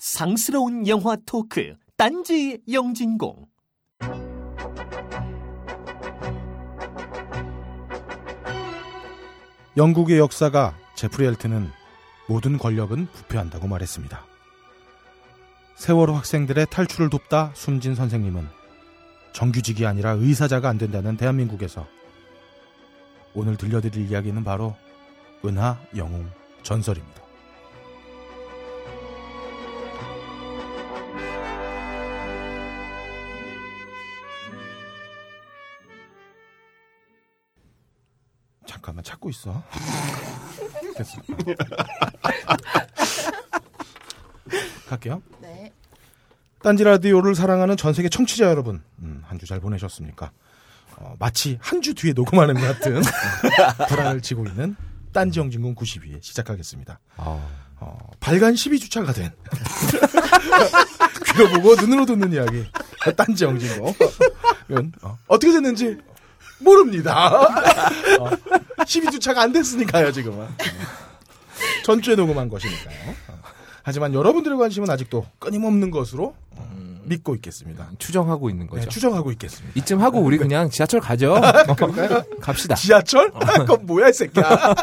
상스러운 영화 토크 딴지 영진공 영국의 역사가 제프리 엘트는 모든 권력은 부패한다고 말했습니다. 세월호 학생들의 탈출을 돕다 숨진 선생님은 정규직이 아니라 의사자가 안 된다는 대한민국에서 오늘 들려드릴 이야기는 바로 은하 영웅 전설입니다. 잠깐만 찾고 있어. 됐어. 갈게요. 네. 딴지 라디오를 사랑하는 전 세계 청취자 여러분, 음, 한주 잘 보내셨습니까? 어, 마치 한 주 뒤에 녹음하는 것 같은 불안을 지고 있는 딴지 영진공 92회 시작하겠습니다. 어, 발간 12주차가 된 귀로 보고 눈으로 듣는 이야기 딴지 영진공 이건 어, 어떻게 됐는지 모릅니다. 어, 12주차가 안 됐으니까요 지금은 전주에 녹음한 것이니까요. 어, 하지만 여러분들의 관심은 아직도 끊임없는 것으로 어, 믿고 있겠습니다. 추정하고 있는 거죠. 네, 추정하고 있겠습니다. 이쯤 하고 우리 그냥 지하철 가죠. 갑시다. 지하철? 그건 뭐야, 이 새끼야.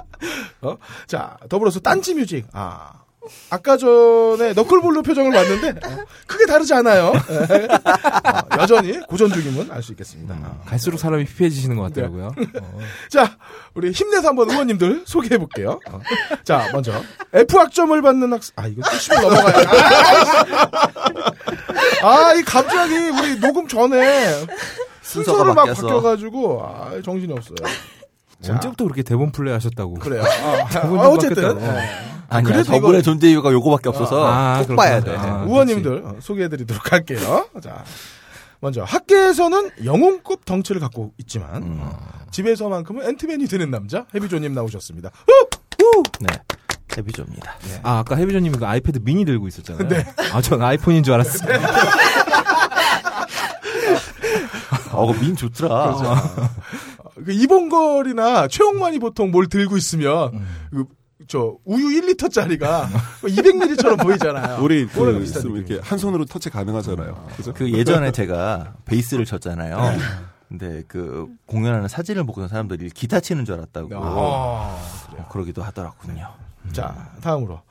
어? 자, 더불어서 딴지 뮤직. 아. 아까 전에 너클볼로 표정을 봤는데 어, 크게 다르지 않아요. 예. 어, 여전히 고전 중임은 알 수 있겠습니다. 어. 갈수록 사람이 피폐해지시는 것 같더라고요. 어. 자, 우리 힘내서 한번 의원님들 소개해 볼게요. 어. 자, 먼저 F 학점을 받는 학생. 아, 이거 70을 넘어가요. 아, 이 갑자기 우리 녹음 전에 순서가 순서를 막 바뀌었어. 바뀌어가지고 아, 정신이 없어요. 자. 언제부터 그렇게 대본 플레이 하셨다고. 그래요. 아, 저분도 아, 어쨌든 바뀌었다고. 예. 아니야. 그래도 저분의 이거- 존재 이유가 요거밖에 없어서 아, 꼭 그렇구나. 봐야 돼. 아, 우원님들 어, 소개해드리도록 할게요. 자, 먼저 학계에서는 영웅급 덩치를 갖고 있지만 음. 어, 집에서만큼은 앤트맨이 되는 남자 해비조님 나오셨습니다. 네. 데뷔조입니다. 아, 아까 해비전님 그 아이패드 미니 들고 있었잖아요. 네. 아, 전 아이폰인 줄 알았어요. 어, 민 좋더라. 어, 그 이봉걸이나 최홍만이 보통 뭘 들고 있으면 그, 저 우유 1리터짜리가 200ml처럼 보이잖아요. 우리 그 있으면. 이렇게 한 손으로 터치 가능하잖아요. 그죠? 그 예전에 제가 베이스를 쳤잖아요. 근데 그 공연하는 사진을 보고서 사람들이 기타 치는 줄 알았다고 어, 어, 그러기도 하더라군요. 자, 다음으로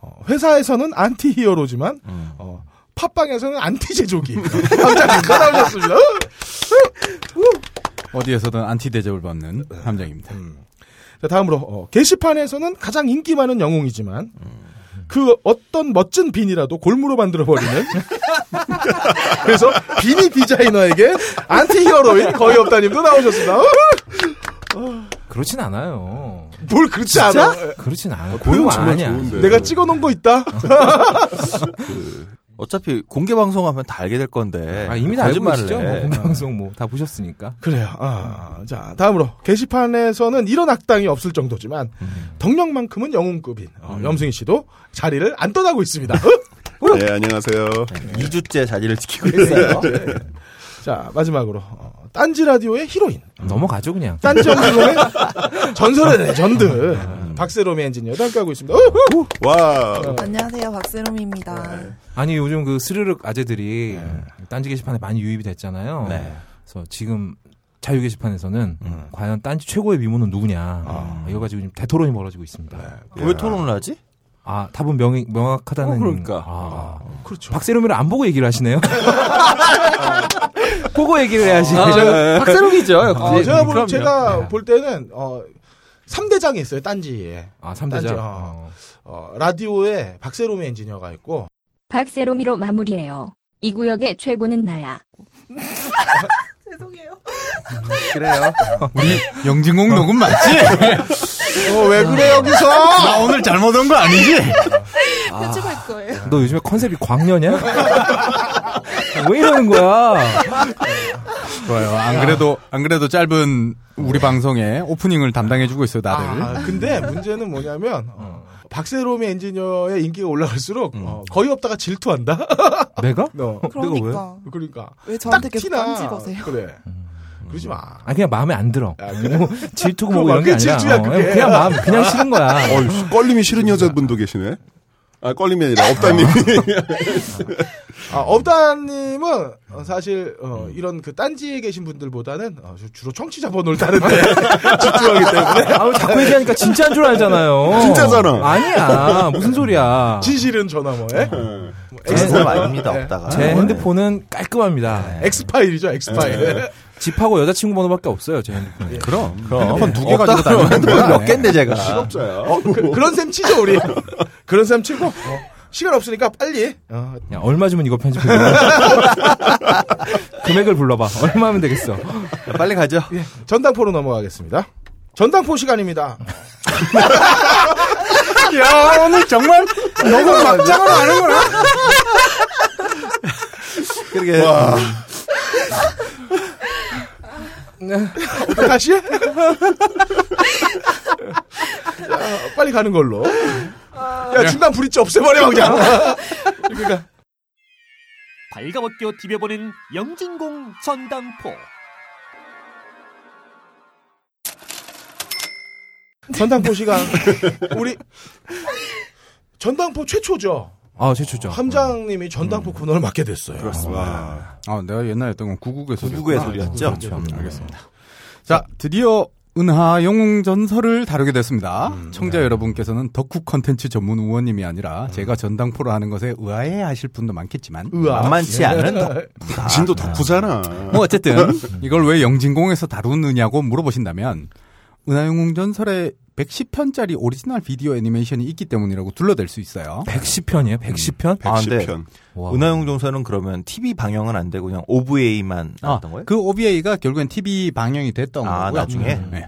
어, 회사에서는 anti-hero지만 음. 어, 팟빵에서는 안티 제조기 함장님 나오셨습니다. 어디에서든 안티 대접을 받는 함장입니다. 음. 자, 다음으로 어, 게시판에서는 가장 인기 많은 영웅이지만 그 어떤 멋진 비니라도 골무로 만들어 버리는 그래서 비니 디자이너에게 anti-hero인 거의 없다님도 나오셨습니다. 그렇진 않아요. 뭘 그렇지 않아? 그렇진 않아요. 고용 고용 정말 아니야. 좋은데. 내가 찍어놓은 거 있다. 어차피 공개 방송하면 다 알게 될 건데. 아, 이미 다 알고 계시죠? 해. 뭐 공개 방송 뭐 다 보셨으니까. 그래요. 아, 자 다음으로 게시판에서는 이런 악당이 없을 정도지만 덕력만큼은 영웅급인 어, 염승희 씨도 자리를 안 떠나고 있습니다. 어? 네, 안녕하세요. 2주째 자리를 지키고 있어요. 자 마지막으로 어, 딴지 라디오의 히로인 넘어가죠 그냥. 딴지 연구소의 전설의 레전드 박세롬이 엔지니어도 함께하고 있습니다. 와. 안녕하세요, 박세롬입니다. 아니 요즘 그 스르륵 아재들이 딴지 게시판에 많이 유입이 됐잖아요. 네. 그래서 지금 자유 게시판에서는 음. 과연 딴지 최고의 미모는 누구냐 이거 가지고 지금 대토론이 벌어지고 있습니다. 왜 토론을 하지? 아 답은 명, 명확하다는. 어, 그러니까. 아, 그렇죠. 박세롬이를 안 보고 얘기를 하시네요. 보고 얘기를 해야지. 박세롬이죠. 어, 제가 볼. 제가 네. 볼 때는 어 3대장이 있어요. 딴지에. 아, 3대장. 딴지, 어. 어, 라디오에 박세롬이 엔지니어가 있고 박세롬이로 마무리해요. 이 구역의 최고는 나야. 죄송해요. 그래요. 영진공 녹음 맞지? 어, 왜 그래 여기서? 나 오늘 잘못 온 거 아니지? 편집할 거예요. 너 요즘에 컨셉이 광녀냐? 왜 이러는 거야? 좋아요. 안 그래도 안 그래도 짧은 우리 방송에 오프닝을 담당해주고 있어요, 다들. 아, 근데 문제는 뭐냐면 어, 박세롬이 엔지니어의 인기가 올라갈수록 어, 거의 없다가 질투한다. 내가? 너 그러니까. 그러니까 왜 저한테 딱 계속 거세요? 그래. 그러지 마. 아 그냥 마음에 안 들어. 아, 그래? 뭐 질투고 뭐 이런 게 그게 아니라 질투야, 어, 그게. 그냥 마음 그냥 싫은 거야. 어, 껄림이 싫은 여자분도 계시네. 아, 껄림이 아니라 업다님이. 아, 업다님은 어, 사실 어, 이런 그 딴지에 계신 분들보다는 어, 주- 주로 청취자 번호를 따는데 집중하기 때문에 아우 자꾸 얘기하니까 진짜인 줄 알잖아요. 진짜잖아. 아니야. 무슨 소리야. 진실은 저 너머에 그런 사람 아닙니다, 네. 없다가. 제 핸드폰은 깔끔합니다. 엑스파일이죠 엑스파일. 집하고 여자친구 번호밖에 없어요, 제 핸드폰에. 그럼. 그럼. 핸드폰 두개 가지고 다니는 핸드폰 몇 개인데, 제가. 실업자야. 어, 그, 그런 셈 치죠 우리. 그런 셈 치고 어, 시간 없으니까 빨리 어, 야, 얼마 주면 이거 편집해? 금액을 불러봐. 얼마면 되겠어? 야, 빨리 가죠. 예, 전당포로 넘어가겠습니다. 전당포 시간입니다. 야, 오늘 정말 너무 막장으로 하는구나. 그러게. 다시? 자, 빨리 가는 걸로. 야 중간 브릿지 없애버려 그냥. 그러니까 발가벗겨 디벼보는 영진공 전당포. 전당포 시간. 우리 전당포 최초죠. 아, 최초죠. 함장님이 전당포 코너를 맡게 됐어요. 와. 아, 내가 옛날에 했던 건 구국의 소리. 구국의 소리였죠? 그렇죠. 알겠습니다. 자, 드디어 은하 영웅 전설을 다루게 됐습니다. 청자 여러분께서는 덕후 컨텐츠 전문 의원님이 아니라 제가 전당포를 하는 것에 의아해 하실 분도 많겠지만 으아. 만만치 않은 덕. 진도 덕후잖아. 뭐 어쨌든 이걸 왜 영진공에서 다루느냐고 물어보신다면 은하 영웅 전설에 110편짜리 오리지널 비디오 애니메이션이 있기 때문이라고 둘러댈 수 있어요. 110편이에요? 110편? 아, 근데 110편. 은하용 정서는 그러면 TV 방영은 안 되고 그냥 OVA만 아, 나왔던 거예요? 그 OVA가 결국엔 TV 방영이 됐던 아, 거고요. 나중에? 네.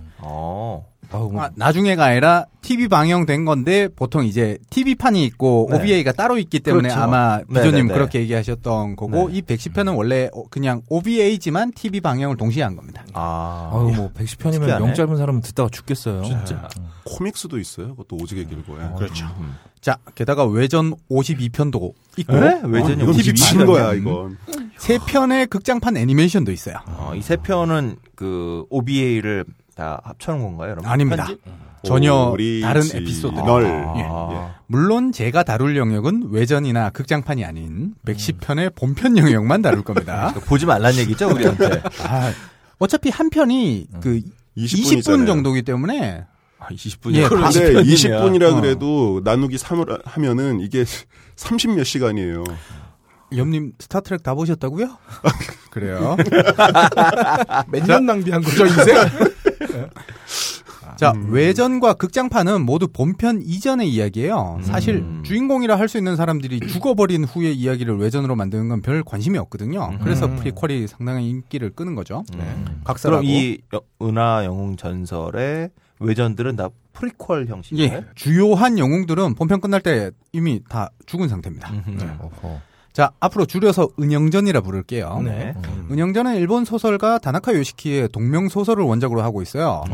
어. 아우, 뭐, 아, 나중에가 아니라 TV 방영된 건데 보통 이제 TV판이 있고 네. OVA가 따로 있기 때문에 그렇죠. 아마 네, 비조님 네, 네. 그렇게 얘기하셨던 거고 네. 이 110편은 원래 어, 그냥 OVA지만 TV 방영을 동시에 한 겁니다. 아. 아우, 뭐, 110편이면 특이하네. 영 짧은 사람은 듣다가 죽겠어요. 진짜. 코믹스도 있어요. 그것도 오지게 길고. 예. 그렇죠. 자, 게다가 외전 52편도 있고? 외전이 이건 TV 미친 방영. 거야, 이건. 세 편의 극장판 애니메이션도 있어요. 어, 이세 편은 그 OVA를 다 합쳐놓은 건가요, 여러분? 아닙니다. 편집? 전혀 오리지 다른 에피소드. 널. 아. 물론 제가 다룰 영역은 외전이나 극장판이 아닌 110편의 본편 영역만 다룰 겁니다. 보지 말란 얘기죠, 우리한테. 아, 어차피 한 편이 그 20분 20분 정도기 때문에 아, 20분이. 예, 그런데 20분이라 어. 그래도 나누기 3을 하면은 이게 30몇 시간이에요. 염님 스타트렉 다 보셨다고요? 그래요. 몇 년 낭비한 거죠 인생? 자, 외전과 극장판은 모두 본편 이전의 이야기예요. 사실 음. 주인공이라 할 수 있는 사람들이 죽어버린 후의 이야기를 외전으로 만드는 건 별 관심이 없거든요. 그래서 프리퀄이 상당히 인기를 끄는 거죠. 네. 각설하고. 그럼 이 여- 은하 영웅 전설의 외전들은 다 프리퀄 형식이에요? 예, 주요한 영웅들은 본편 끝날 때 이미 다 죽은 상태입니다. 음흠. 어허. 자, 앞으로 줄여서 은영전이라 부를게요. 네. 은영전은 일본 소설가 다나카 요시키의 동명 소설을 원작으로 하고 있어요.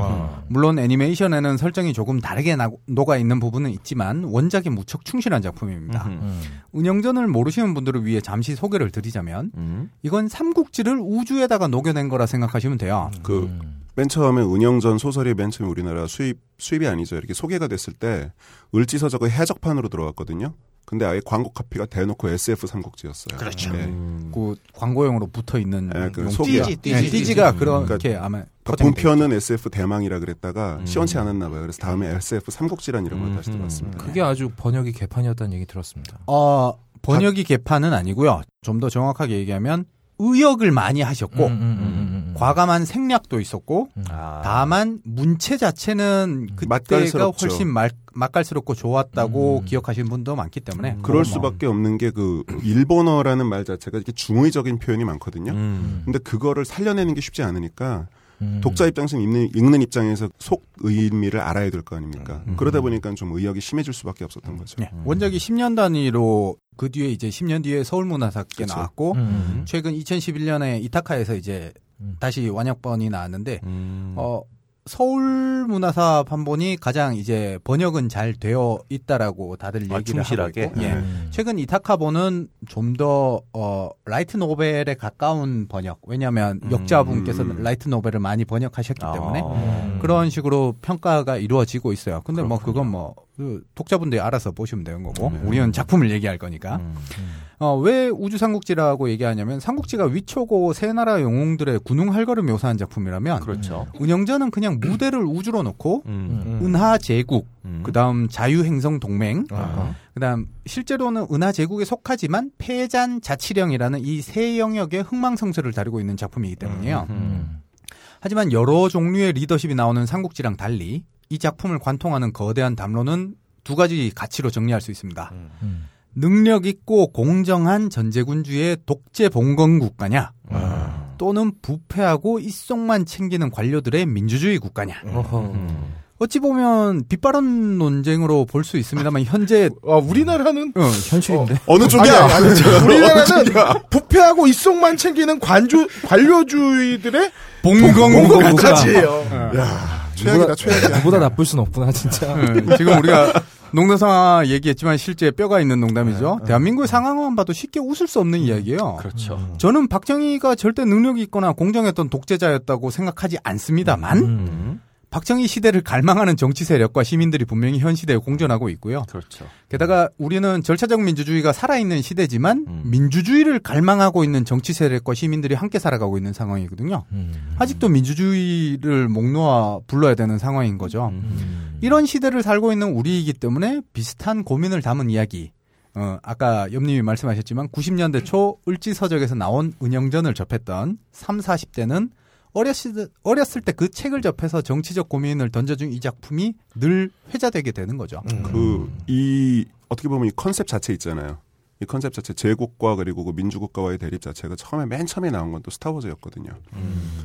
물론 애니메이션에는 설정이 조금 다르게 나- 녹아 있는 부분은 있지만 원작에 무척 충실한 작품입니다. 음흠. 음. 은영전을 모르시는 분들을 위해 잠시 소개를 드리자면 음. 이건 삼국지를 우주에다가 녹여낸 거라 생각하시면 돼요. 그, 맨 처음에 은영전 소설이 맨 처음에 우리나라 수입, 수입이 아니죠. 이렇게 소개가 됐을 때, 을지서적의 해적판으로 들어갔거든요. 근데 아예 광고 카피가 대놓고 SF 삼국지였어요. 그렇죠. 그 광고용으로 붙어 있는 네, 그 용- 속이야. 띠지, 띠지, 띠지, 띠지가 음. 그렇게 아마 그러니까 본편은 SF 대망이라 그랬다가 음. 시원치 않았나 봐요. 그래서 다음에 SF 삼국지란 이름으로 다시 들어왔습니다. 그게 아주 번역이 개판이었다는 얘기 들었습니다. 어, 번역이 개판은 아니고요. 좀 더 정확하게 얘기하면 의역을 많이 하셨고 음, 음, 음, 음, 음. 과감한 생략도 있었고 아. 다만 문체 자체는 그때가 맛깔스럽죠. 훨씬 말, 맛깔스럽고 좋았다고 음. 기억하시는 분도 많기 때문에 그럴 수밖에 없는 게 그 일본어라는 말 자체가 이렇게 중의적인 표현이 많거든요. 음. 근데 그거를 살려내는 게 쉽지 않으니까 음. 독자 입장에서 읽는, 읽는 입장에서 속 의미를 알아야 될 거 아닙니까? 음. 그러다 보니까 좀 의역이 심해질 수밖에 없었던 거죠. 예, 원작이 10년 단위로 그 뒤에 이제 10년 뒤에 서울문화사께 그쵸. 나왔고 음, 음. 최근 2011년에 이타카에서 이제 음. 다시 완역본이 나왔는데 음. 어 서울문화사 판본이 가장 이제 번역은 잘 되어 있다라고 다들 아, 얘기를 충실하게? 하고 있고, 예. 음. 최근 이타카본은 좀 더 어, 라이트 노벨에 가까운 번역. 왜냐하면 음. 역자분께서는 라이트 노벨을 많이 번역하셨기 때문에 아. 그런 식으로 평가가 이루어지고 있어요. 근데 뭐 그건 뭐 그 독자분들이 알아서 보시면 되는 거고 네. 우리는 작품을 얘기할 거니까 음. 어, 왜 우주 삼국지라고 얘기하냐면 삼국지가 위초고 세 나라 영웅들의 군웅 할거를 묘사한 작품이라면 그렇죠. 은영전은 그냥 무대를 우주로 놓고 음. 은하 제국 음. 그다음 자유 행성 동맹 아. 그다음 실제로는 은하 제국에 속하지만 폐잔 자치령이라는 이 세 영역의 흥망성쇠를 다루고 있는 작품이기 때문이에요. 음. 하지만 여러 종류의 리더십이 나오는 삼국지랑 달리 이 작품을 관통하는 거대한 담론은 두 가지 가치로 정리할 수 있습니다. 음. 능력 있고 공정한 전제군주의 독재 봉건 국가냐 아. 또는 부패하고 이속만 챙기는 관료들의 민주주의 국가냐. 음. 어찌 보면 빗바람 논쟁으로 볼 수 있습니다만 현재 아, 우리나라는 어, 현실인데. 어 느 쪽이야? 아니, 아니, 우리나라는 부패하고 이속만 챙기는 관주 관료주의들의 봉건 국가 국가지예요. 최악이다, 최악이야. 누보다 나쁠 순 없구나 진짜. 네, 지금 우리가 농담 삼아 얘기했지만 실제 뼈가 있는 농담이죠. 대한민국의 상황만 봐도 쉽게 웃을 수 없는 이야기예요. 그렇죠. 저는 박정희가 절대 능력이 있거나 공정했던 독재자였다고 생각하지 않습니다만 음. 박정희 시대를 갈망하는 정치 세력과 시민들이 분명히 현 시대에 공존하고 있고요. 그렇죠. 게다가 우리는 절차적 민주주의가 살아있는 시대지만 음. 민주주의를 갈망하고 있는 정치 세력과 시민들이 함께 살아가고 있는 상황이거든요. 음. 아직도 민주주의를 목 놓아 불러야 되는 상황인 거죠. 음. 이런 시대를 살고 있는 우리이기 때문에 비슷한 고민을 담은 이야기. 어, 아까 옆님이 말씀하셨지만 90년대 초 을지서적에서 나온 은영전을 접했던 3, 40대는 어렸을, 어렸을 때 그 책을 접해서 정치적 고민을 던져준 이 작품이 늘 회자되게 되는 거죠. 그, 이, 어떻게 보면 이 컨셉 자체 있잖아요. 이 컨셉 자체, 제국과 그리고 그 민주국가와의 대립 자체가 처음에 맨 처음에 나온 건 또 스타워즈였거든요.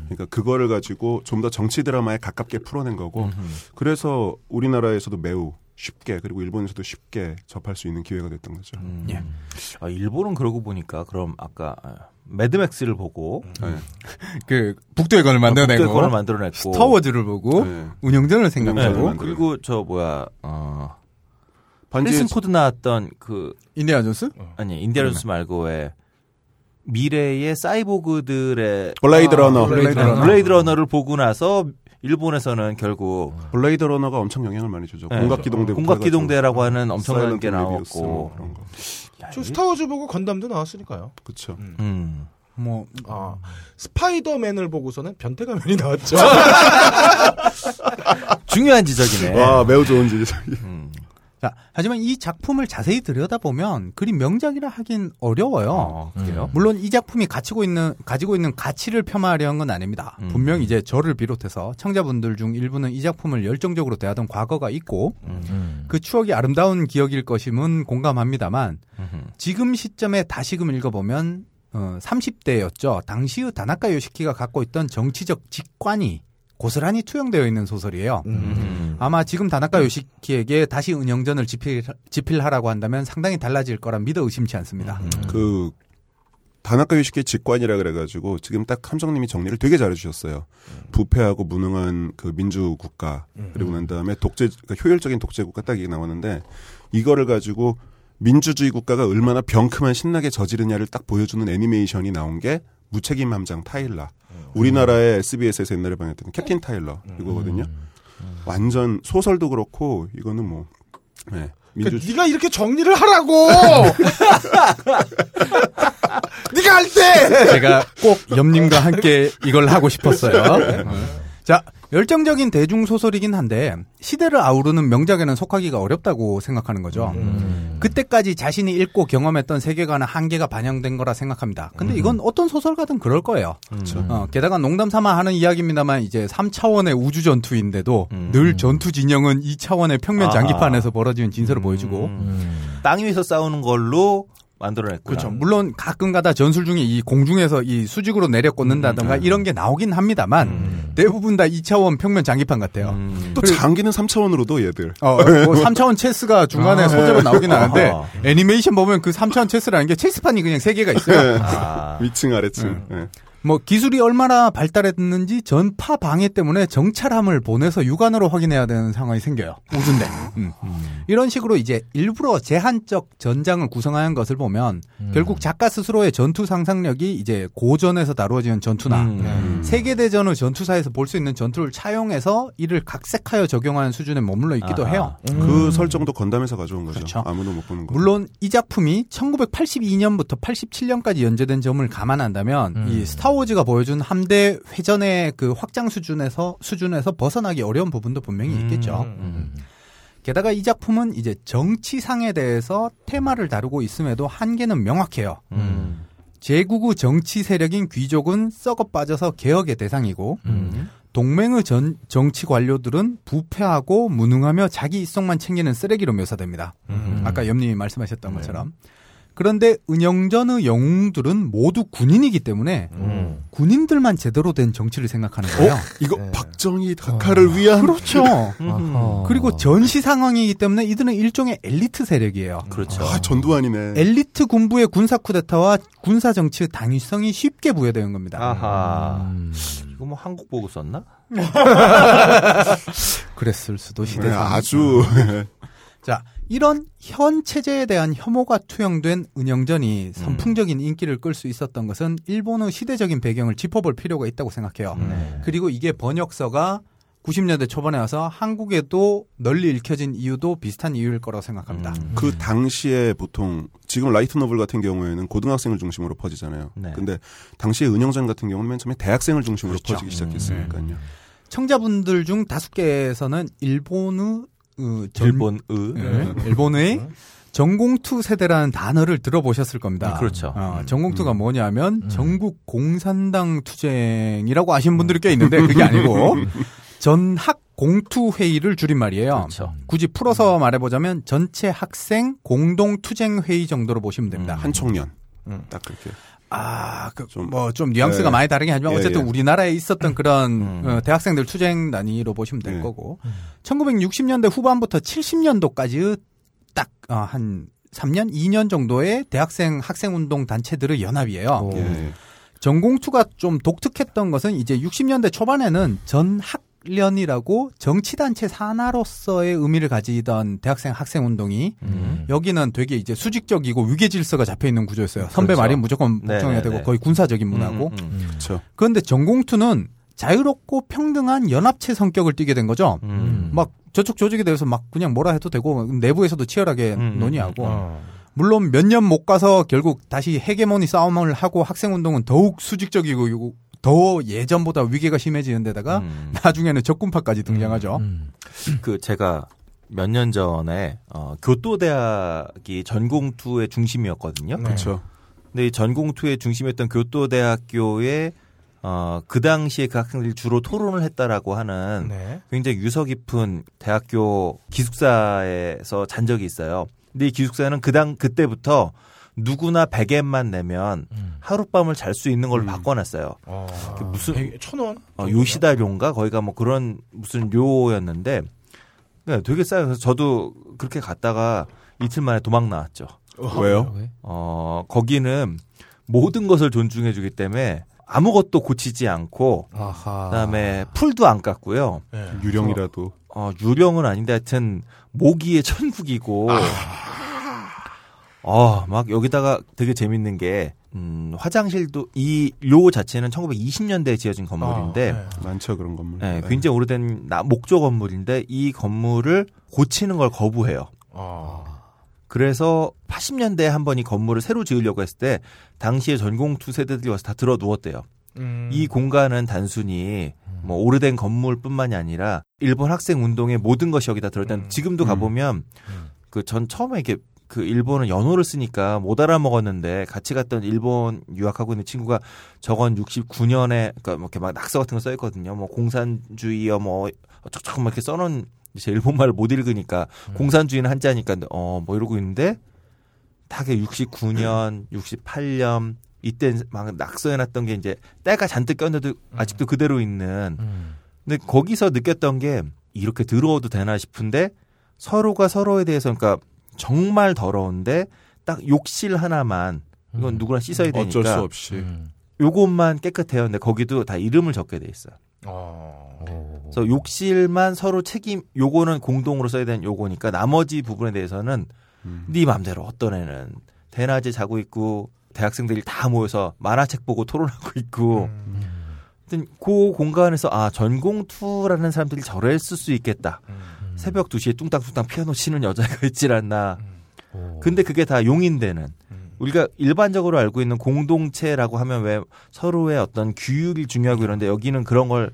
그러니까 그거를 가지고 좀 더 정치 드라마에 가깝게 풀어낸 거고, 음. 그래서 우리나라에서도 매우 쉽게, 그리고 일본에서도 쉽게 접할 수 있는 기회가 됐던 거죠. 음. 예. 아, 일본은 그러고 보니까 그럼 아까 아, 매드맥스를 보고 네. 그 북두의 권을 만들어내고 북두의 권을 만들어냈고 스타워즈를 보고 네. 은영전을 네, 생각하고 은영전을 그리고 저 뭐야 어 해리슨 포드 나왔던 그 인디아 존스? 아니 인디아나 존스 말고 왜 미래의 사이보그들의 블레이드 러너. 블레이드 러너. 블레이드 러너를 보고 나서 일본에서는 결국 블레이드 러너가 엄청 영향을 많이 주죠. 네. 공각기동대. 공각기동대라고 하는 엄청난 게 나왔고 뭐 그런 거. 저 스타워즈 보고 건담도 나왔으니까요. 그쵸. 음. 뭐 아, 스파이더맨을 보고서는 변태가면이 나왔죠. 중요한 지적이네. 와, 매우 좋은 지적. 음. 자, 하지만 이 작품을 자세히 들여다보면 그리 명작이라 하긴 어려워요. 어, 그래요? 물론 이 작품이 가지고 있는 가지고 있는 가치를 폄하하려는 건 아닙니다. 음. 분명 이제 저를 비롯해서 청자분들 중 일부는 이 작품을 열정적으로 대하던 과거가 있고 음. 그 추억이 아름다운 기억일 것임은 공감합니다만. 지금 시점에 다시금 읽어보면 어, 30대였죠. 당시의 다나카 요시키가 갖고 있던 정치적 직관이 고스란히 투영되어 있는 소설이에요. 음. 아마 지금 다나카 요시키에게 다시 은영전을 집필, 집필하라고 한다면 상당히 달라질 거라 믿어 의심치 않습니다. 그 다나카 요시키의 직관이라 그래가지고 지금 딱 함정님이 정리를 되게 잘해주셨어요. 부패하고 무능한 그 민주 국가 그리고 난 다음에 독재 그러니까 효율적인 독재 국가 딱 이게 나왔는데 이거를 가지고 민주주의 국가가 얼마나 병크만 신나게 저지르냐를 딱 보여주는 애니메이션이 나온 게 무책임 함장 타일러. 우리나라의 SBS에서 옛날에 방영했던 캡틴 타일러 이거거든요. 완전 소설도 그렇고 이거는 뭐 네. 민주 그러니까 네가 이렇게 정리를 하라고. 네가 할 때. 제가 꼭 염님과 함께 이걸 하고 싶었어요. 자, 열정적인 대중 소설이긴 한데 시대를 아우르는 명작에는 속하기가 어렵다고 생각하는 거죠. 그때까지 자신이 읽고 경험했던 세계관의 한계가 반영된 거라 생각합니다. 근데 이건 어떤 소설가든 그럴 거예요. 그렇죠. 어, 게다가 농담 삼아 하는 이야기입니다만 이제 3차원의 우주 전투인데도 음. 늘 전투 진영은 2차원의 평면 아. 장기판에서 벌어지는 진서를 보여주고 음. 땅 위에서 싸우는 걸로 만들어냈구나. 그렇죠. 물론 가끔가다 전술 중에 이 공중에서 이 수직으로 내려 꽂는다던가 이런 게 나오긴 합니다만 대부분 다 2차원 평면 장기판 같아요. 음. 또 장기는 3차원으로도 얘들. 어, 뭐 3차원 체스가 중간에 소재로 나오긴 하는데 아하. 애니메이션 보면 그 3차원 체스라는 게 체스판이 그냥 3개가 있어요. 아. 위층 아래층. 예. 뭐 기술이 얼마나 발달했는지 전파 방해 때문에 정찰함을 보내서 육안으로 확인해야 되는 상황이 생겨요. 우준대. 음. 이런 식으로 이제 일부러 제한적 전장을 구성하는 것을 보면 결국 작가 스스로의 전투 상상력이 이제 고전에서 다루어지는 전투나 음. 세계 대전의 전투사에서 볼 수 있는 전투를 차용해서 이를 각색하여 적용하는 수준에 머물러 있기도 아하. 해요. 그 설정도 건담에서 가져온 거죠. 그렇죠. 아무도 못 보는 거. 물론 이 작품이 1982년부터 87년까지 연재된 점을 감안한다면 음. 이 스타워 즈가 보여준 함대 회전의 그 확장 수준에서 수준에서 벗어나기 어려운 부분도 분명히 있겠죠. 음. 게다가 이 작품은 이제 정치상에 대해서 테마를 다루고 있음에도 한계는 명확해요. 음. 제국의 정치 세력인 귀족은 썩어 빠져서 개혁의 대상이고 음. 동맹의 전, 정치 관료들은 부패하고 무능하며 자기 이속만 챙기는 쓰레기로 묘사됩니다. 음. 아까 염님이 말씀하셨던 네. 것처럼. 그런데 은영전의 영웅들은 모두 군인이기 때문에 음. 군인들만 제대로 된 정치를 생각하는 거예요. 이거 네. 박정희 각하를 위한 그렇죠. 음. 그리고 전시 상황이기 때문에 이들은 일종의 엘리트 세력이에요. 그렇죠. 아, 전두환이네. 엘리트 군부의 군사 쿠데타와 군사 정치의 당위성이 쉽게 부여되는 겁니다. 아하. 음. 이거 뭐 한국 보고 썼나? 그랬을 수도 네, 시대상. 아주 자, 이런 현 체제에 대한 혐오가 투영된 은영전이 음. 선풍적인 인기를 끌 수 있었던 것은 일본의 시대적인 배경을 짚어볼 필요가 있다고 생각해요. 네. 그리고 이게 번역서가 90년대 초반에 와서 한국에도 널리 읽혀진 이유도 비슷한 이유일 거라고 생각합니다. 음. 그 당시에 보통 지금 라이트 노블 같은 경우에는 고등학생을 중심으로 퍼지잖아요. 네. 근데 당시에 은영전 같은 경우는 맨 처음에 대학생을 중심으로 그렇죠. 퍼지기 시작했으니까요. 청자분들 중 다섯 개에서는 일본의 어, 전- 일본의 네, 일본의 전공투 세대라는 단어를 들어보셨을 겁니다. 음, 그렇죠. 어, 음. 전공투가 뭐냐면 음. 전국 공산당 투쟁이라고 아시는 분들이 꽤 있는데 그게 아니고 전학 공투 회의를 줄인 말이에요. 그렇죠. 굳이 풀어서 말해보자면 전체 학생 공동 투쟁 회의 정도로 보시면 됩니다. 음. 한 청년. 음. 딱 그렇게. 아, 그, 좀- 뭐, 좀 뉘앙스가 예. 많이 다르긴 하지만 예, 어쨌든 예. 우리나라에 있었던 그런 음. 어, 대학생들 투쟁 단위로 보시면 될 예. 거고, 1960년대 후반부터 70년도까지 딱, 어, 한 3년, 2년 정도의 대학생 학생 운동 단체들의 연합이에요. 예. 전공투가 좀 독특했던 것은 이제 60년대 초반에는 전 학 련이라고 정치단체 산하로서의 의미를 가지던 대학생 학생 운동이 음. 여기는 되게 이제 수직적이고 위계 질서가 잡혀 있는 구조였어요. 선배 그렇죠. 말이 무조건 네, 복종해야 네, 되고 네. 거의 군사적인 문화고. 음, 음, 그렇죠. 그런데 전공투는 자유롭고 평등한 연합체 성격을 띠게 된 거죠. 음. 막 저쪽 조직에 대해서 막 그냥 뭐라 해도 되고 내부에서도 치열하게 음, 논의하고 어. 물론 몇 년 못 가서 결국 다시 헤게모니 싸움을 하고 학생 운동은 더욱 수직적이고 더 예전보다 위계가 심해지는 데다가 음. 나중에는 적군파까지 등장하죠. 음. 그 제가 몇 년 전에 어, 교토대학이 전공투의 중심이었거든요. 그렇죠. 근데 이 전공투의 중심이었던 교토대학교에 어, 그 당시에 그 학생들이 주로 토론을 했다라고 하는 네. 굉장히 유서 깊은 대학교 기숙사에서 잔 적이 있어요. 근데 이 기숙사는 그당 그때부터 누구나 100엔만 내면 음. 하룻밤을 잘 수 있는 걸로 음. 바꿔놨어요. 어. 그 무슨- 백- 천 원? 어, 요시다 료인가 거기가 뭐 그런 무슨 료였는데 네, 되게 싸요. 그래서 저도 그렇게 갔다가 이틀 만에 도망 나왔죠. 왜요? 왜? 어, 거기는 모든 것을 존중해주기 때문에 아무것도 고치지 않고 아하. 그다음에 풀도 안 깎고요. 네. 유령이라도. 어, 유령은 아닌데 하여튼 모기의 천국이고 어, 막 여기다가 되게 재밌는 게 음, 화장실도 이료 자체는 1920년대에 지어진 건물인데 아, 네. 많죠 그런 건물. 네, 네. 굉장히 오래된 나- 목조 건물인데 이 건물을 고치는 걸 거부해요. 아. 그래서 80년대에 한 번 이 건물을 새로 지으려고 했을 때 당시에 전공투 세대들이 와서 다 들어 누웠대요. 음. 이 공간은 단순히 뭐 오래된 건물뿐만이 아니라 일본 학생 운동의 모든 것이 여기다 들어있다. 음. 지금도 음. 가보면 음. 그전 처음에 이게 그 일본은 연호를 쓰니까 못 알아먹었는데 같이 갔던 일본 유학하고 있는 친구가 저건 69년에 그러니까 뭐 이렇게 막 낙서 같은 거 써 있거든요. 뭐 공산주의여 뭐 어쩌고 막 이렇게 써놓은 제 일본말을 못 읽으니까 음. 공산주의는 한자니까 어 뭐 이러고 있는데 다게 69년, 68년 이때 막 낙서해놨던 게 이제 때가 잔뜩 꼈는데도 아직도 그대로 있는. 음. 근데 거기서 느꼈던 게 이렇게 더러워도 되나 싶은데 서로가 서로에 대해서 그러니까 정말 더러운데 딱 욕실 하나만 이건 음. 누구나 씻어야 되니까 어쩔 수 없이. 음. 요것만 깨끗해요. 근데 거기도 다 이름을 적게 돼 있어요. 어. 그래서 욕실만 서로 책임 요거는 공동으로 써야 되는 요거니까 나머지 부분에 대해서는 음. 네 맘대로 어떤 애는 대낮에 자고 있고 대학생들이 다 모여서 만화책 보고 토론하고 있고 음. 하여튼 그 공간에서 아 전공투라는 사람들이 저랬을 수 있겠다. 음. 새벽 2시에 뚱땅뚱땅 피아노 치는 여자가 있질 않나. 오. 근데 그게 다 용인되는 음. 우리가 일반적으로 알고 있는 공동체라고 하면 왜 서로의 어떤 규율이 중요하고 이런데 여기는 그런 걸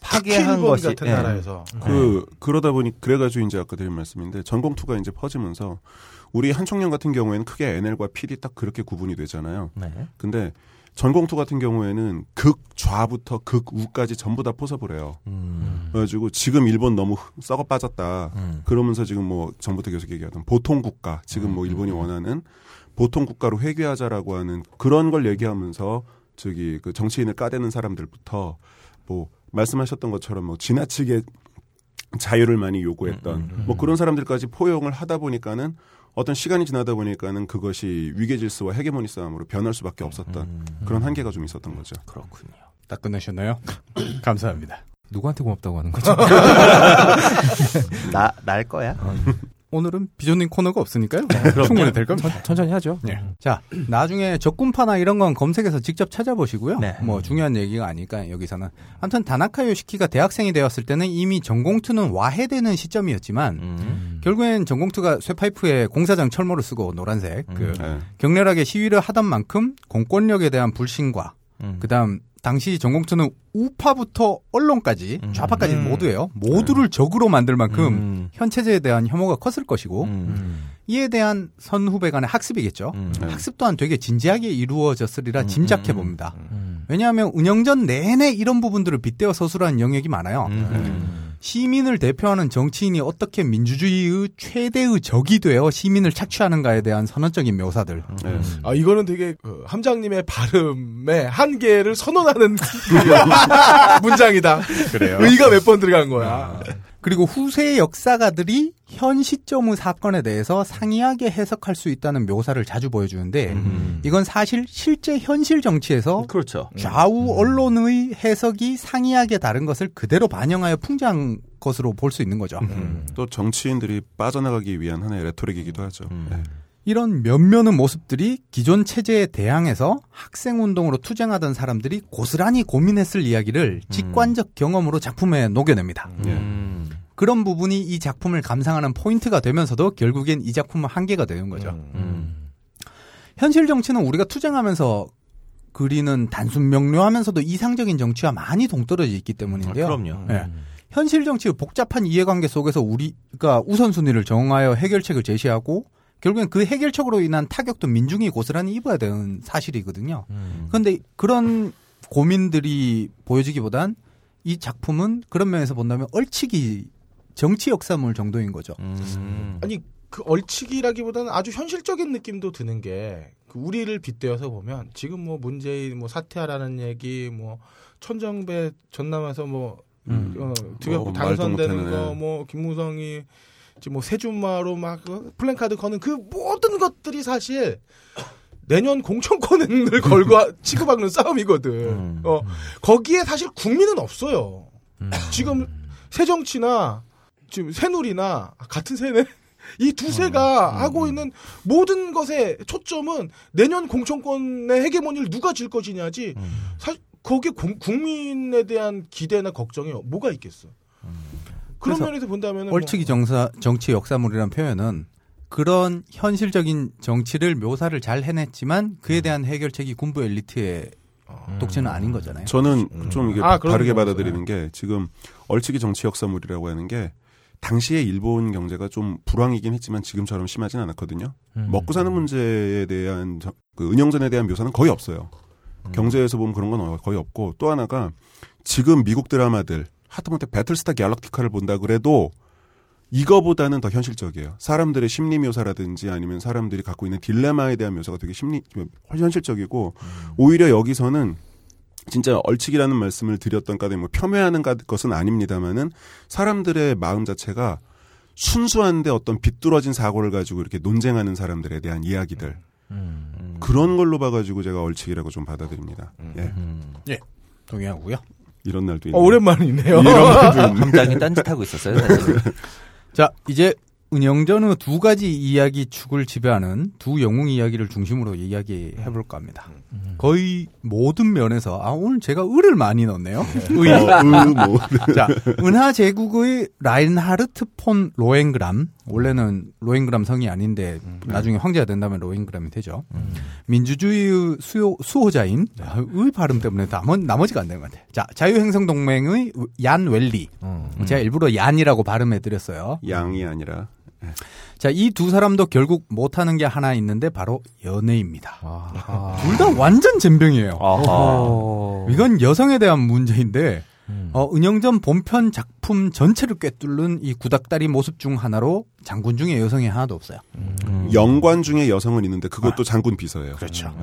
파괴한 것이 같은 예. 나라에서 그 그러다 보니 그래가지고 이제 아까 드린 말씀인데 전공투가 이제 퍼지면서 우리 한총련 같은 경우에는 크게 NL과 PD 딱 그렇게 구분이 되잖아요. 네. 근데 전공투 같은 경우에는 극좌부터 극우까지 전부 다 포섭을 해요. 음. 그래가지고 지금 일본 너무 썩어 빠졌다. 음. 그러면서 지금 뭐 전부터 계속 얘기하던 보통 국가 지금 뭐 일본이 원하는 보통 국가로 회귀하자라고 하는 그런 걸 얘기하면서 저기 그 정치인을 까대는 사람들부터 뭐 말씀하셨던 것처럼 뭐 지나치게 자유를 많이 요구했던 뭐 그런 사람들까지 포용을 하다 보니까는 어떤 시간이 지나다 보니까는 그것이 위계 질서와 헤게모니 싸움으로 변할 수밖에 없었던 그런 한계가 좀 있었던 거죠. 그렇군요. 딱 끝내셨나요? 감사합니다. 누구한테 고맙다고 하는 거죠? 나 날 거야. 오늘은 비조님 코너가 없으니까요. 충분히 될 겁니다. 천, 천천히 하죠. 예. 자, 나중에 적군파나 이런 건 검색해서 직접 찾아보시고요. 네. 뭐 중요한 얘기가 아니까 여기서는. 아무튼 다나카 요시키가 대학생이 되었을 때는 이미 전공투는 와해되는 시점이었지만 음. 결국엔 전공투가 쇠파이프에 공사장 철모를 쓰고 노란색 그 네. 격렬하게 시위를 하던 만큼 공권력에 대한 불신과 음. 그다음 당시 전공투는 우파부터 언론까지 음. 좌파까지 음. 모두예요. 모두를 적으로 만들 만큼 음. 현 체제에 대한 혐오가 컸을 것이고 음. 이에 대한 선후배 간의 학습이겠죠. 음. 네. 학습 또한 되게 진지하게 이루어졌으리라 음, 짐작해 음, 봅니다. 음. 왜냐하면 운영전 내내 이런 부분들을 빗대어 서술하는 영역이 많아요. 음. 시민을 대표하는 정치인이 어떻게 민주주의의 최대의 적이 되어 시민을 착취하는가에 대한 선언적인 묘사들. 네. 아 이거는 되게 그 함장님의 발음의 한계를 선언하는 문장이다. 그래요. 의가 몇 번 들어간 거야. 그리고 후세 역사가들이 현 시점의 사건에 대해서 상이하게 해석할 수 있다는 묘사를 자주 보여주는데 음. 이건 사실 실제 현실 정치에서 그렇죠. 좌우 언론의 해석이 상이하게 다른 것을 그대로 반영하여 풍자한 것으로 볼 수 있는 거죠. 음. 또 정치인들이 빠져나가기 위한 하나의 레토릭이기도 하죠. 음. 네. 이런 면면의 모습들이 기존 체제에 대항해서 학생 운동으로 투쟁하던 사람들이 고스란히 고민했을 이야기를 직관적 경험으로 작품에 녹여냅니다. 음. 그런 부분이 이 작품을 감상하는 포인트가 되면서도 결국엔 이 작품은 한계가 되는 거죠. 음. 현실 정치는 우리가 투쟁하면서 그리는 단순 명료하면서도 이상적인 정치와 많이 동떨어져 있기 아, 때문인데요. 그럼요. 예. 현실 정치의 복잡한 이해관계 속에서 우리가 우선순위를 정하여 해결책을 제시하고 결국엔 그 해결책으로 인한 타격도 민중이 고스란히 입어야 되는 사실이거든요. 음. 그런데 그런 고민들이 보여지기보단 이 작품은 그런 면에서 본다면 얼치기 정치 역사물 정도인 거죠. 음. 아니 그 얼치기라기보다는 아주 현실적인 느낌도 드는 게그 우리를 빗대어서 보면 지금 뭐 문재인 뭐 사퇴하라는 얘기 뭐 천정배 전남에서 뭐 음. 어, 드격고 뭐 당선되는 거 뭐 김무성이 지금 뭐 세준마로 막그 플랜카드 거는 그 모든 것들이 사실 내년 공천권을 걸고 치고받는 싸움이거든. 음. 어 거기에 사실 국민은 없어요. 지금 새정치나 지금 새누리나 아, 같은 새네. 이 두새가 하고 있는 모든 것의 초점은 내년 공천권의 헤게모니를 누가 질 것이냐지. 음. 사실 거기에 공- 국민에 대한 기대나 걱정이 뭐가 있겠어. 그런 면에서 본다면 얼치기 정사 정치 역사물이라는 표현은 그런 현실적인 정치를 묘사를 잘 해냈지만 그에 대한 해결책이 군부 엘리트의 독재는 아닌 거잖아요. 저는 좀 이게 아, 다르게 거죠. 받아들이는 게 지금 얼치기 정치 역사물이라고 하는 게 당시에 일본 경제가 좀 불황이긴 했지만 지금처럼 심하진 않았거든요. 먹고 사는 문제에 대한 저- 그 은영전에 대한 묘사는 거의 없어요. 경제에서 보면 그런 건 거의 없고 또 하나가 지금 미국 드라마들 하다못해 배틀스타 갤럭티카를 본다 그래도 이거보다는 더 현실적이에요. 사람들의 심리 묘사라든지 아니면 사람들이 갖고 있는 딜레마에 대한 묘사가 되게 심리 현실적이고 오히려 여기서는 진짜 얼치기라는 말씀을 드렸던 까닭 뭐 폄훼하는 가- 것은 아닙니다만은 사람들의 마음 자체가 순수한데 어떤 비뚤어진 사고를 가지고 이렇게 논쟁하는 사람들에 대한 이야기들 음. 그런 걸로 봐가지고 제가 얼치기라고 좀 받아들입니다. 예. 음. 동의하고요. 이런 날도 있네요. 어, 오랜만이네요. 이런 날도 있네. 함장이 딴짓하고 있었어요. 자, 이제 은영전의 두 가지 이야기 축을 지배하는 두 영웅 이야기를 중심으로 이야기해 볼까 합니다. 거의 모든 면에서 아 오늘 제가 을을 많이 넣었네요. 의. 어, 으, 뭐. 자, 은하 제국의 라인하르트 폰 로엔그람 원래는 로엔그람 성이 아닌데 나중에 황제가 된다면 로엔그람이 되죠. 민주주의의 수요, 수호자인 아, 의 발음 때문에 나머, 나머지가 안 되는 것 같아요. 자, 자유행성동맹의 얀 웰리. 제가 일부러 얀이라고 발음해 드렸어요. 양이 아니라 자, 이 두 사람도 결국 못하는 게 하나 있는데 바로 연애입니다. 둘 다 완전 젬병이에요. 아하. 이건 여성에 대한 문제인데 어, 은영전 본편 작품 전체를 꿰뚫는 이 구닥다리 모습 중 하나로 장군 중에 여성이 하나도 없어요. 음. 영관 중에 여성은 있는데 그것도 장군 비서예요. 그렇죠.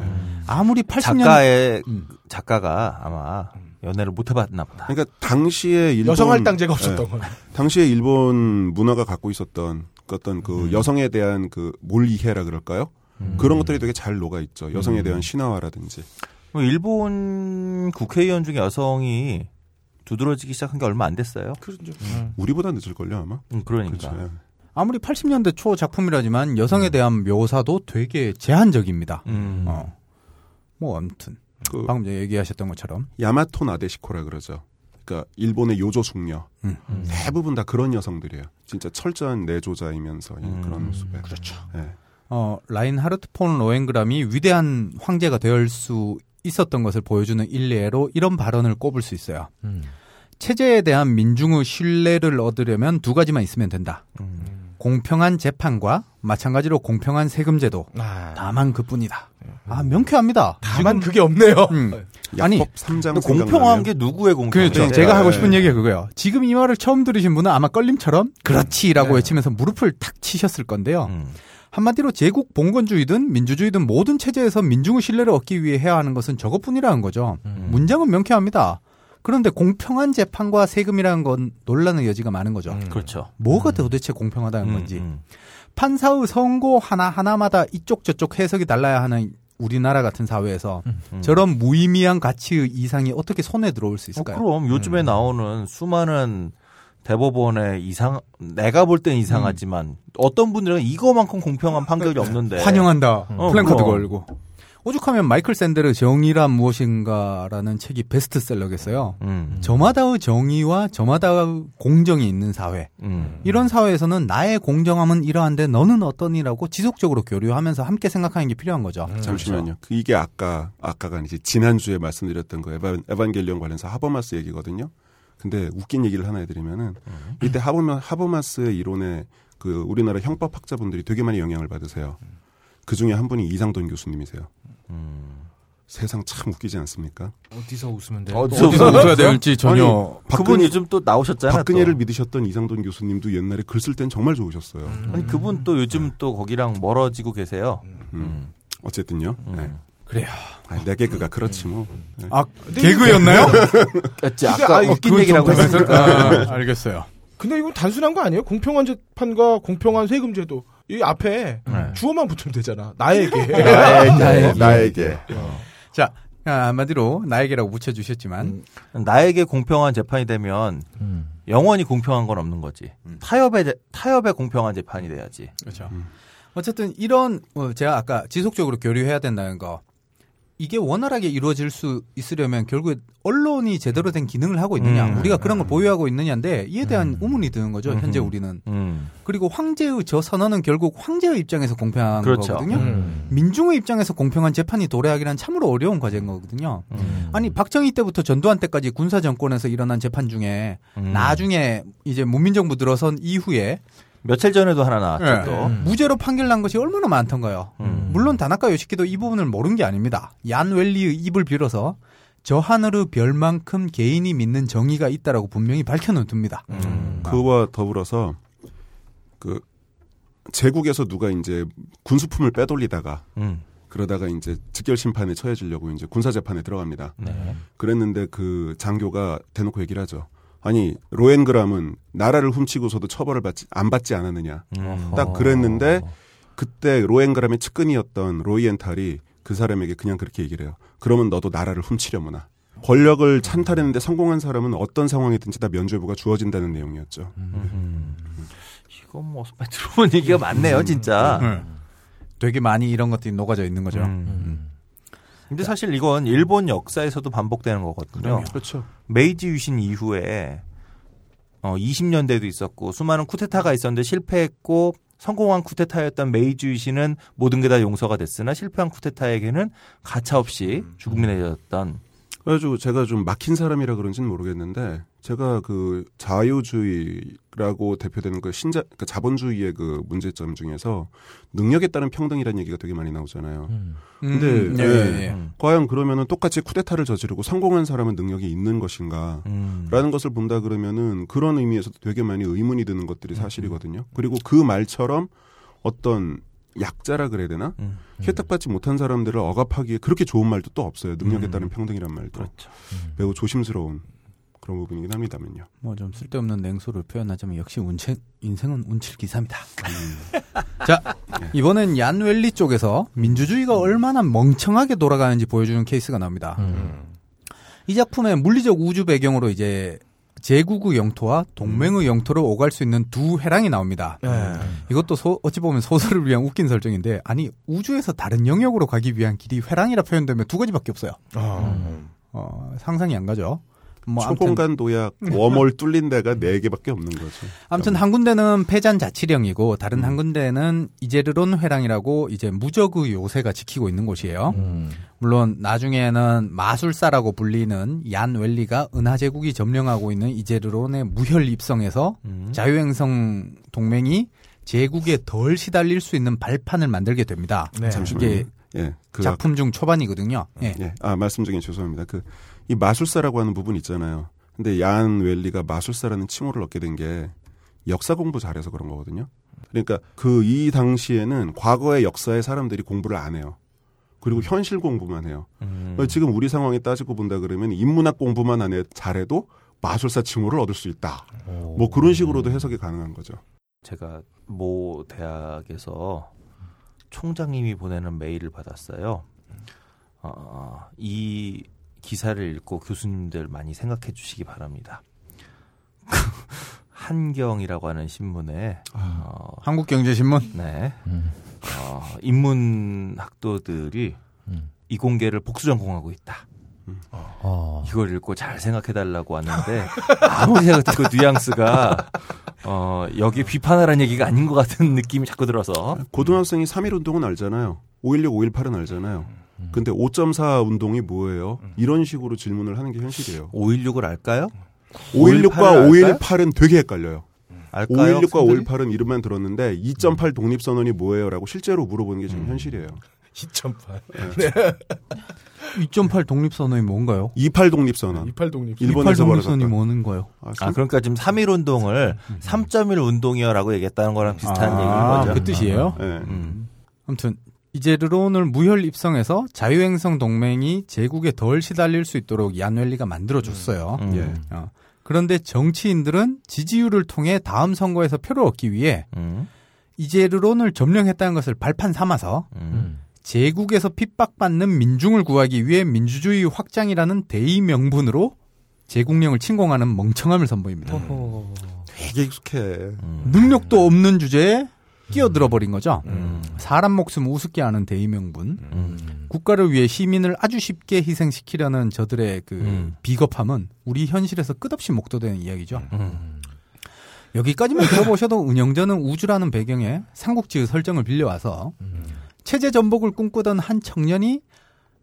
아무리 80년 작가의 음. 작가가 아마 연애를 못 해봤나 보다. 그러니까 당시에 일본 여성 할당제가 없었던 예. 거예요. 당시에 일본 문화가 갖고 있었던 그 어떤 그 여성에 대한 그 몰이해라 그럴까요? 그런 것들이 되게 잘 녹아 있죠. 여성에 대한 신화화라든지. 뭐 일본 국회의원 중에 여성이 두드러지기 시작한 게 얼마 안 됐어요. 그렇죠. 우리보다 늦을걸요 아마. 음, 그러니까. 그렇죠. 예. 아무리 80년대 초 작품이라지만 여성에 대한 묘사도 되게 제한적입니다. 음. 어. 뭐 아무튼 그 방금 얘기하셨던 것처럼 야마토 나데시코라 그러죠. 그러니까 일본의 요조 숙녀 음. 대부분 다 그런 여성들이에요. 진짜 철저한 내조자이면서 음. 그런 모습에. 그렇죠. 예. 어, 라인하르트 폰 로엔그람이 위대한 황제가 될 수 있었던 것을 보여주는 일례로 이런 발언을 꼽을 수 있어요. 체제에 대한 민중의 신뢰를 얻으려면 두 가지만 있으면 된다. 공평한 재판과 마찬가지로 공평한 세금 제도. 아, 다만 그뿐이다. 아 명쾌합니다. 다만 그게 없네요. 음. 아니 3장 근데 공평한 게 누구의 공평? 그렇죠. 네. 제가 하고 네. 싶은 얘기가 그거예요. 지금 이 말을 처음 들으신 분은 아마 껄림처럼 그렇지라고 외치면서 무릎을 탁 치셨을 건데요. 음. 한마디로 제국 봉건주의든 민주주의든 모든 체제에서 민중의 신뢰를 얻기 위해 해야 하는 것은 저것뿐이라는 거죠. 문장은 명쾌합니다. 그런데 공평한 재판과 세금이라는 건 논란의 여지가 많은 거죠. 그렇죠. 뭐가 도대체 공평하다는 음, 건지. 음. 판사의 선고 하나하나마다 이쪽 저쪽 해석이 달라야 하는 우리나라 같은 사회에서 음. 저런 무의미한 가치의 이상이 어떻게 손에 들어올 수 어, 있을까요? 그럼 요즘에 나오는 수많은 대법원의 이상 내가 볼 땐 이상하지만 어떤 분들은 이거만큼 공평한 판결이 없는데 환영한다. 어, 플랜카드. 걸고. 오죽하면 마이클 샌델의 정의란 무엇인가라는 책이 베스트셀러겠어요. 음. 저마다의 정의와 저마다의 공정이 있는 사회. 음. 이런 사회에서는 나의 공정함은 이러한데 너는 어떠니라고 지속적으로 교류하면서 함께 생각하는 게 필요한 거죠. 잠시만요. 그 이게 아까 아까가 아니지 지난주에 말씀드렸던 거 에반 에반겔리온 관련해서 하버마스 얘기거든요. 근데 웃긴 얘기를 하나 해드리면은 이때 하버마 하버마스의 이론에 그 우리나라 형법학자분들이 되게 많이 영향을 받으세요. 그 중에 한 분이 이상돈 교수님이세요. 세상 참 웃기지 않습니까? 어디서 웃으면 돼요? 어디서 어디서 웃어야 될지 전혀. 그분 요즘 또 나오셨잖아요. 박근혜를 또. 믿으셨던 이상돈 교수님도 옛날에 글 쓸 땐 정말 좋으셨어요. 아니 그분 또 요즘 또 거기랑 멀어지고 계세요. 음. 어쨌든요. 음. 네. 그래요. 아, 내 개그가 그렇지 뭐. 네. 아, 개그였나요? 그치, 아까 아니, 웃긴 얘기라고 했으니까. 아, 알겠어요. 근데 이건 단순한 거 아니에요? 공평한 재판과 공평한 세금 제도. 이 앞에 네. 주어만 붙으면 되잖아. 나에게. 나에게. 나에게. 자, 아, 한마디로 나에게라고 붙여주셨지만, 나에게 공평한 재판이 되면 영원히 공평한 건 없는 거지. 타협의 재- 타협의 공평한 재판이 돼야지. 그렇죠. 어쨌든 이런 어, 제가 아까 지속적으로 교류해야 된다는 거 이게 원활하게 이루어질 수 있으려면 결국에 언론이 제대로 된 기능을 하고 있느냐, 음. 우리가 그런 걸 보유하고 있느냐인데 이에 대한 의문이 드는 거죠. 현재 우리는 음. 그리고 황제의 저 선언은 결국 황제의 입장에서 공평한 그렇죠. 거거든요. 음. 민중의 입장에서 공평한 재판이 도래하기란 참으로 어려운 과제인 거거든요. 음. 아니 박정희 때부터 전두환 때까지 군사 정권에서 일어난 재판 중에 음. 나중에 이제 문민정부 들어선 이후에 며칠 전에도 하나 나왔죠. 예. 또. 무죄로 판결 난 것이 얼마나 많던가요. 음. 물론 다나카 요시키도 이 부분을 모른 게 아닙니다. 얀 웰리의 입을 빌어서 저 하늘의 별만큼 개인이 믿는 정의가 있다라고 분명히 밝혀놓 둡니다. 음. 그와 더불어서 그 제국에서 누가 이제 군수품을 빼돌리다가 음. 그러다가 이제 즉결 심판에 처해지려고 이제 군사 재판에 들어갑니다. 네. 그랬는데 그 장교가 대놓고 얘기를 하죠. 아니 로엔그람은 나라를 훔치고서도 처벌을 받지 안 받지 않았느냐. 음. 딱 그랬는데 그때 로엔그람의 측근이었던 로이엔탈이 그 사람에게 그냥 그렇게 얘기를 해요. 그러면 너도 나라를 훔치려무나. 권력을 찬탈했는데 성공한 사람은 어떤 상황이든지 다 면죄부가 주어진다는 내용이었죠. 음. 이거 뭐 들어본 얘기가 많네요, 진짜. 네. 되게 많이 이런 것들이 녹아져 있는 거죠. 음. 근데 사실 이건 일본 역사에서도 반복되는 거거든요. 그렇죠. 메이지 유신 이후에 어 20년대도 있었고 수많은 쿠데타가 있었는데 실패했고 성공한 쿠데타였던 메이지 유신은 모든 게 다 용서가 됐으나 실패한 쿠데타에게는 가차없이 죽음이 내렸던 그래가지고 제가 좀 막힌 사람이라 그런지는 모르겠는데 제가 그 자유주의라고 대표되는 그 신자 그 자본주의의 그 문제점 중에서 능력에 따른 평등이라는 얘기가 되게 많이 나오잖아요. 근데 음, 예, 예. 예, 예. 음. 과연 그러면은 똑같이 쿠데타를 저지르고 성공한 사람은 능력이 있는 것인가? 음. 라는 것을 본다 그러면은 그런 의미에서도 되게 많이 의문이 드는 것들이 사실이거든요. 그리고 그 말처럼 어떤 약자라 그래야 되나? 음. 혜택받지 못한 사람들을 억압하기에 그렇게 좋은 말도 또 없어요. 능력에 음. 따른 평등이란 말도. 그렇죠. 매우 조심스러운 그런 부분이긴 합니다만요. 뭐 좀 쓸데없는 냉소를 표현하자면 역시 운체, 인생은 운칠기사입니다. 자 이번엔 얀웰리 쪽에서 민주주의가 얼마나 멍청하게 돌아가는지 보여주는 케이스가 나옵니다. 이 작품의 물리적 우주 배경으로 이제 제국의 영토와 동맹의 영토를 오갈 수 있는 두 회랑이 나옵니다. 이것도 소- 어찌 보면 소설을 위한 웃긴 설정인데 아니 우주에서 다른 영역으로 가기 위한 길이 회랑이라 표현되면 두 가지밖에 없어요. 어, 상상이 안 가죠. 뭐 초공간 도약 웜홀 뚫린 데가 네 개밖에 없는 거죠. 아무튼 한 군데는 폐잔 자치령이고 다른 한 군데는 이제르론 회랑이라고 이제 무적의 요새가 지키고 있는 곳이에요. 물론 나중에는 마술사라고 불리는 얀 웰리가 은하 제국이 점령하고 있는 이제르론의 무혈 입성에서 음. 자유행성 동맹이 제국에 덜 시달릴 수 있는 발판을 만들게 됩니다. 잠시만요. 이게 예, 그 작품 중 초반이거든요. 예. 예, 아 말씀 중에 죄송합니다. 그 이 마술사라고 하는 부분 있잖아요. 근데 얀 웰리가 마술사라는 칭호를 얻게 된 게 역사 공부 잘해서 그런 거거든요. 그러니까 그 이 당시에는 과거의 역사의 사람들이 공부를 안 해요. 그리고 현실 공부만 해요. 음. 지금 우리 상황에 따지고 본다 그러면 인문학 공부만 안 해, 잘해도 마술사 칭호를 얻을 수 있다. 뭐 그런 식으로도 해석이 가능한 거죠. 제가 모 대학에서 총장님이 보내는 메일을 받았어요. 어, 이 기사를 읽고 교수님들 많이 생각해 주시기 바랍니다. 한경이라고 하는 신문에 어, 한국경제신문 네. 어, 인문학도들이 이공계를 복수 전공하고 있다. 이걸 읽고 잘 생각해 달라고 왔는데 아무리 생각해도 그 뉘앙스가 어, 여기 비판하라는 얘기가 아닌 것 같은 느낌이 자꾸 들어서 고등학생이 3.1 운동은 알잖아요. 5.16, 5.18은 알잖아요. 근데 5.4 운동이 뭐예요? 이런 식으로 질문을 하는 게 현실이에요. 5.16을 알까요? 5.16과 5.18을 5.18은 되게 헷갈려요. 알까요? 5.16과 학생들이? 5.18은 이름만 들었는데 2.8 독립선언이 뭐예요? 라고 실제로 물어보는 게 지금 현실이에요. 2.8. 2.8 독립선언이 뭔가요? 28 독립선언. 28 독립. 일본에서 28 독립선언이. 뭐는가요? 아, 아, 그러니까 지금 3.1 운동을 3.1 운동이요라고 얘기했다는 거랑 비슷한 얘기인 거죠. 그 뜻이에요? 예. 음. 아무튼 이제르론을 무혈 입성해서 자유행성 동맹이 제국에 덜 시달릴 수 있도록 얀웰리가 만들어줬어요. 음. 예. 어. 그런데 정치인들은 지지율을 통해 다음 선거에서 표를 얻기 위해 음. 이제르론을 점령했다는 것을 발판 삼아서 음. 제국에서 핍박받는 민중을 구하기 위해 민주주의 확장이라는 대의 명분으로 제국령을 침공하는 멍청함을 선보입니다. 되게 익숙해. 음. 능력도 없는 주제에 끼어들어 버린 거죠. 음. 사람 목숨 우습게 하는 대의 명분. 음. 국가를 위해 시민을 아주 쉽게 희생시키려는 저들의 그 음. 비겁함은 우리 현실에서 끝없이 목도되는 이야기죠. 음. 여기까지만 들어보셔도 은영전은 우주라는 배경에 삼국지의 설정을 빌려와서 체제 전복을 꿈꾸던 한 청년이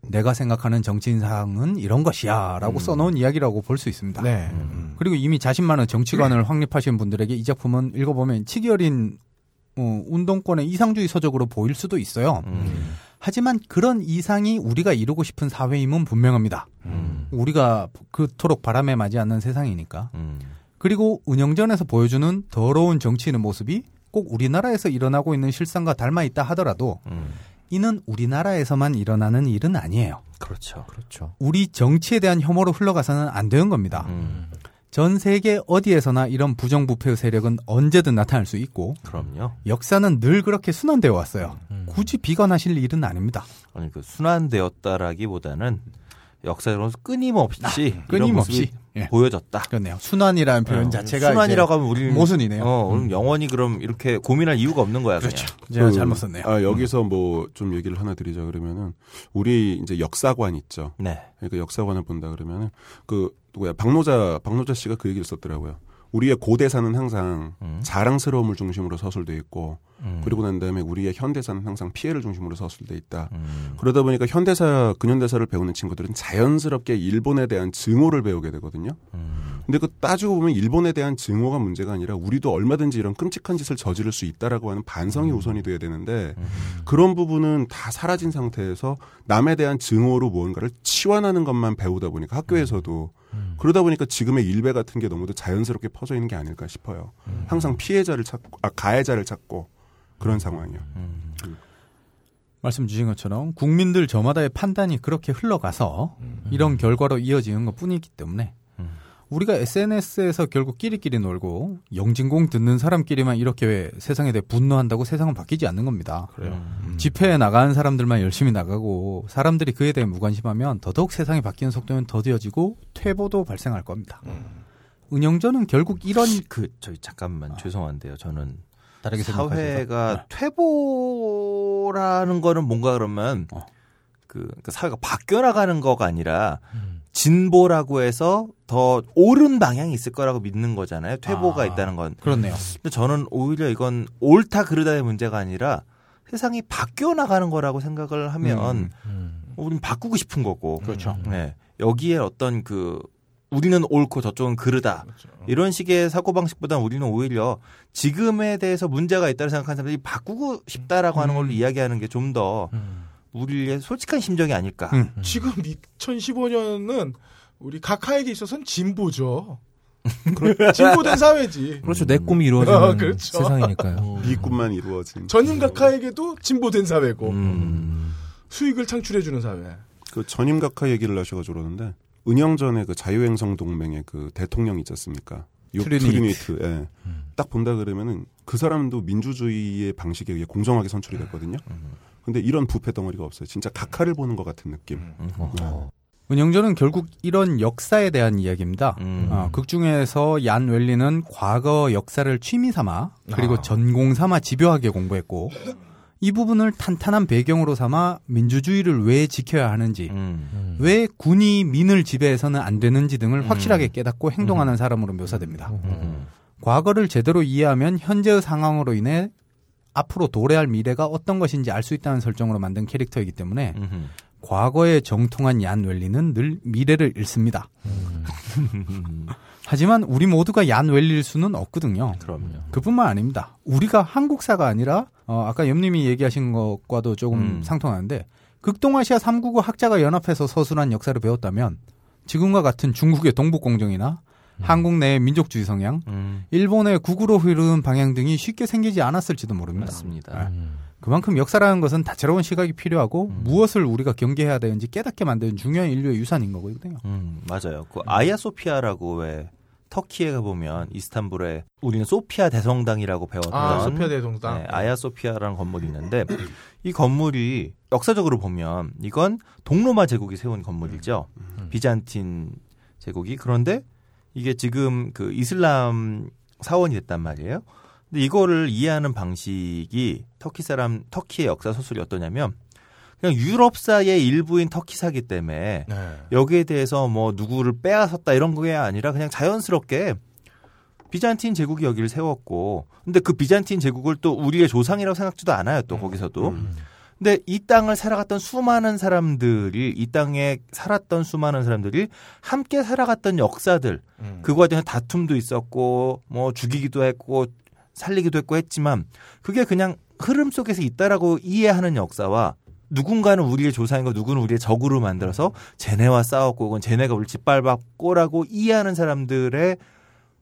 내가 생각하는 정치인상은 이런 것이야 라고 써놓은 이야기라고 볼 수 있습니다. 네. 그리고 이미 자신만의 정치관을 확립하신 분들에게 이 작품은 읽어보면 치기 어린 어, 운동권의 이상주의 서적으로 보일 수도 있어요. 음. 하지만 그런 이상이 우리가 이루고 싶은 사회임은 분명합니다. 음. 우리가 그토록 바람에 맞지 않는 세상이니까. 음. 그리고 운영전에서 보여주는 더러운 정치인의 모습이 꼭 우리나라에서 일어나고 있는 실상과 닮아 있다 하더라도 음. 이는 우리나라에서만 일어나는 일은 아니에요. 그렇죠. 그렇죠. 우리 정치에 대한 혐오로 흘러가서는 안 되는 겁니다. 음. 전 세계 어디에서나 이런 부정부패의 세력은 언제든 나타날 수 있고 그럼요. 역사는 늘 그렇게 순환되어 왔어요. 음. 굳이 비관하실 일은 아닙니다. 아니 그 순환되었다라기보다는 역사적으로 끊임없이 이런 끊임없이 예. 보여졌다. 그렇네요. 순환이라는 표현 어, 자체가 순환이라고 하면 우리 모순이네요. 어, 그럼 영원히 그럼 이렇게 고민할 이유가 없는 거야. 그렇죠. 그냥. 제가 그, 잘못 썼네요. 아, 여기서 뭐 좀 얘기를 하나 드리자 그러면은 우리 이제 역사관 있죠. 네. 그러니까 역사관을 본다 그러면은 그 누구야 박노자 박노자 씨가 그 얘기를 썼더라고요. 우리의 고대사는 항상 음. 자랑스러움을 중심으로 서술돼 있고 음. 그리고 난 다음에 우리의 현대사는 항상 피해를 중심으로 서술돼 있다. 음. 그러다 보니까 현대사 근현대사를 배우는 친구들은 자연스럽게 일본에 대한 증오를 배우게 되거든요. 음. 근데 그 따지고 보면 일본에 대한 증오가 문제가 아니라 우리도 얼마든지 이런 끔찍한 짓을 저지를 수 있다라고 하는 반성이 우선이 돼야 되는데 음. 그런 부분은 다 사라진 상태에서 남에 대한 증오로 무언가를 치환하는 것만 배우다 보니까 학교에서도 음. 그러다 보니까 지금의 일배 같은 게 너무도 자연스럽게 퍼져 있는 게 아닐까 싶어요. 음. 항상 피해자를 찾고 아 가해자를 찾고 그런 상황이요. 음. 말씀 주신 것처럼 국민들 저마다의 판단이 그렇게 흘러가서 이런 결과로 이어지는 것 뿐이기 때문에 음. 우리가 SNS에서 결국 끼리끼리 놀고 영진공 듣는 사람끼리만 이렇게 세상에 대해 분노한다고 세상은 바뀌지 않는 겁니다. 음. 집회에 나가는 사람들만 열심히 나가고 사람들이 그에 대해 무관심하면 더더욱 세상이 바뀌는 속도는 더뎌지고 퇴보도 발생할 겁니다. 은영전은 결국 이런 그 저희 잠깐만 죄송한데요. 저는 다르게 생각하셔서 사회가 퇴보라는 거는 뭔가 그러면 어. 그, 그 사회가 바뀌어 나가는 거가 아니라 진보라고 해서 더 옳은 방향이 있을 거라고 믿는 거잖아요. 퇴보가 아. 있다는 건. 그렇네요. 근데 저는 오히려 이건 옳다 그르다의 문제가 아니라 세상이 바뀌어 나가는 거라고 생각을 하면 우리는 바꾸고 싶은 거고. 그렇죠. 네. 여기에 어떤 그 우리는 옳고 저쪽은 그르다. 이런 식의 사고방식보다는 우리는 오히려 지금에 대해서 문제가 있다고 생각하는 사람들이 바꾸고 싶다라고 하는 걸로 이야기하는 게 좀더 우리의 솔직한 심정이 아닐까. 음. 지금 2015년은 우리 각하에게 있어서는 진보죠. 진보된 사회지. 그렇죠. 내 꿈이 이루어지는 어, 그렇죠. 세상이니까요. 네 꿈만 이루어진. 전임 각하에게도 진보된 사회고 음. 수익을 창출해주는 사회. 그 전임 각하 얘기를 하셔가지고 그러는데 은영전의 그 자유행성 동맹의 그 대통령 있지 않습니까? 욥 트뤼니히트. 예. 딱 본다 그러면은 그 사람도 민주주의의 방식에 의해 공정하게 선출이 됐거든요. 근데 이런 부패 덩어리가 없어요. 진짜 각하를 보는 것 같은 느낌. 어. 은영전은 결국 이런 역사에 대한 이야기입니다. 음. 어, 극 중에서 얀 웬리는 과거 역사를 취미 삼아 그리고 전공 삼아 집요하게 공부했고 이 부분을 탄탄한 배경으로 삼아 민주주의를 왜 지켜야 하는지 음. 왜 군이 민을 지배해서는 안 되는지 등을 확실하게 깨닫고 행동하는 사람으로 묘사됩니다. 음. 과거를 제대로 이해하면 현재의 상황으로 인해 앞으로 도래할 미래가 어떤 것인지 알 수 있다는 설정으로 만든 캐릭터이기 때문에 음. 과거에 정통한 얀 웰리는 늘 미래를 읽습니다. 하지만 우리 모두가 얀 웰리일 수는 없거든요. 그럼요. 그뿐만 아닙니다. 우리가 한국사가 아니라 어, 아까 염님이 얘기하신 것과도 조금 음. 상통하는데 극동아시아 3국의 학자가 연합해서 서술한 역사를 배웠다면 지금과 같은 중국의 동북공정이나 한국 내의 민족주의 성향, 음. 일본의 극우로 흐르는 방향 등이 쉽게 생기지 않았을지도 모릅니다. 맞습니다. 네. 그만큼 역사라는 것은 다채로운 시각이 필요하고 무엇을 우리가 경계해야 되는지 깨닫게 만드는 중요한 인류의 유산인 거거든요. 음, 맞아요. 그 아야 소피아라고 왜 터키에 가보면 이스탄불에 우리는 소피아 대성당이라고 배웠던 아, 소피아 대성당. 네, 아야 소피아라는 건물이 있는데 이 건물이 역사적으로 보면 이건 동로마 제국이 세운 건물이죠. 비잔틴 제국이 그런데 이게 지금 그 이슬람 사원이 됐단 말이에요. 근데 이거를 이해하는 방식이 터키 사람 터키의 역사 소설이 어떠냐면 그냥 유럽사의 일부인 터키사기 때문에 네. 여기에 대해서 뭐 누구를 빼앗았다 이런 게 아니라 그냥 자연스럽게 비잔틴 제국이 여기를 세웠고 근데 그 비잔틴 제국을 또 우리의 조상이라고 생각지도 않아요 또 거기서도 근데 이 땅을 살아갔던 수많은 사람들이 이 땅에 살았던 수많은 사람들이 함께 살아갔던 역사들 음. 그 과정에 다툼도 있었고 뭐 죽이기도 했고 살리기도 했고 했지만 그게 그냥 흐름 속에서 있다라고 이해하는 역사와 누군가는 우리의 조상이고 누구는 우리의 적으로 만들어서 쟤네와 싸웠고 혹은 쟤네가 우리 짓밟았고라고 이해하는 사람들의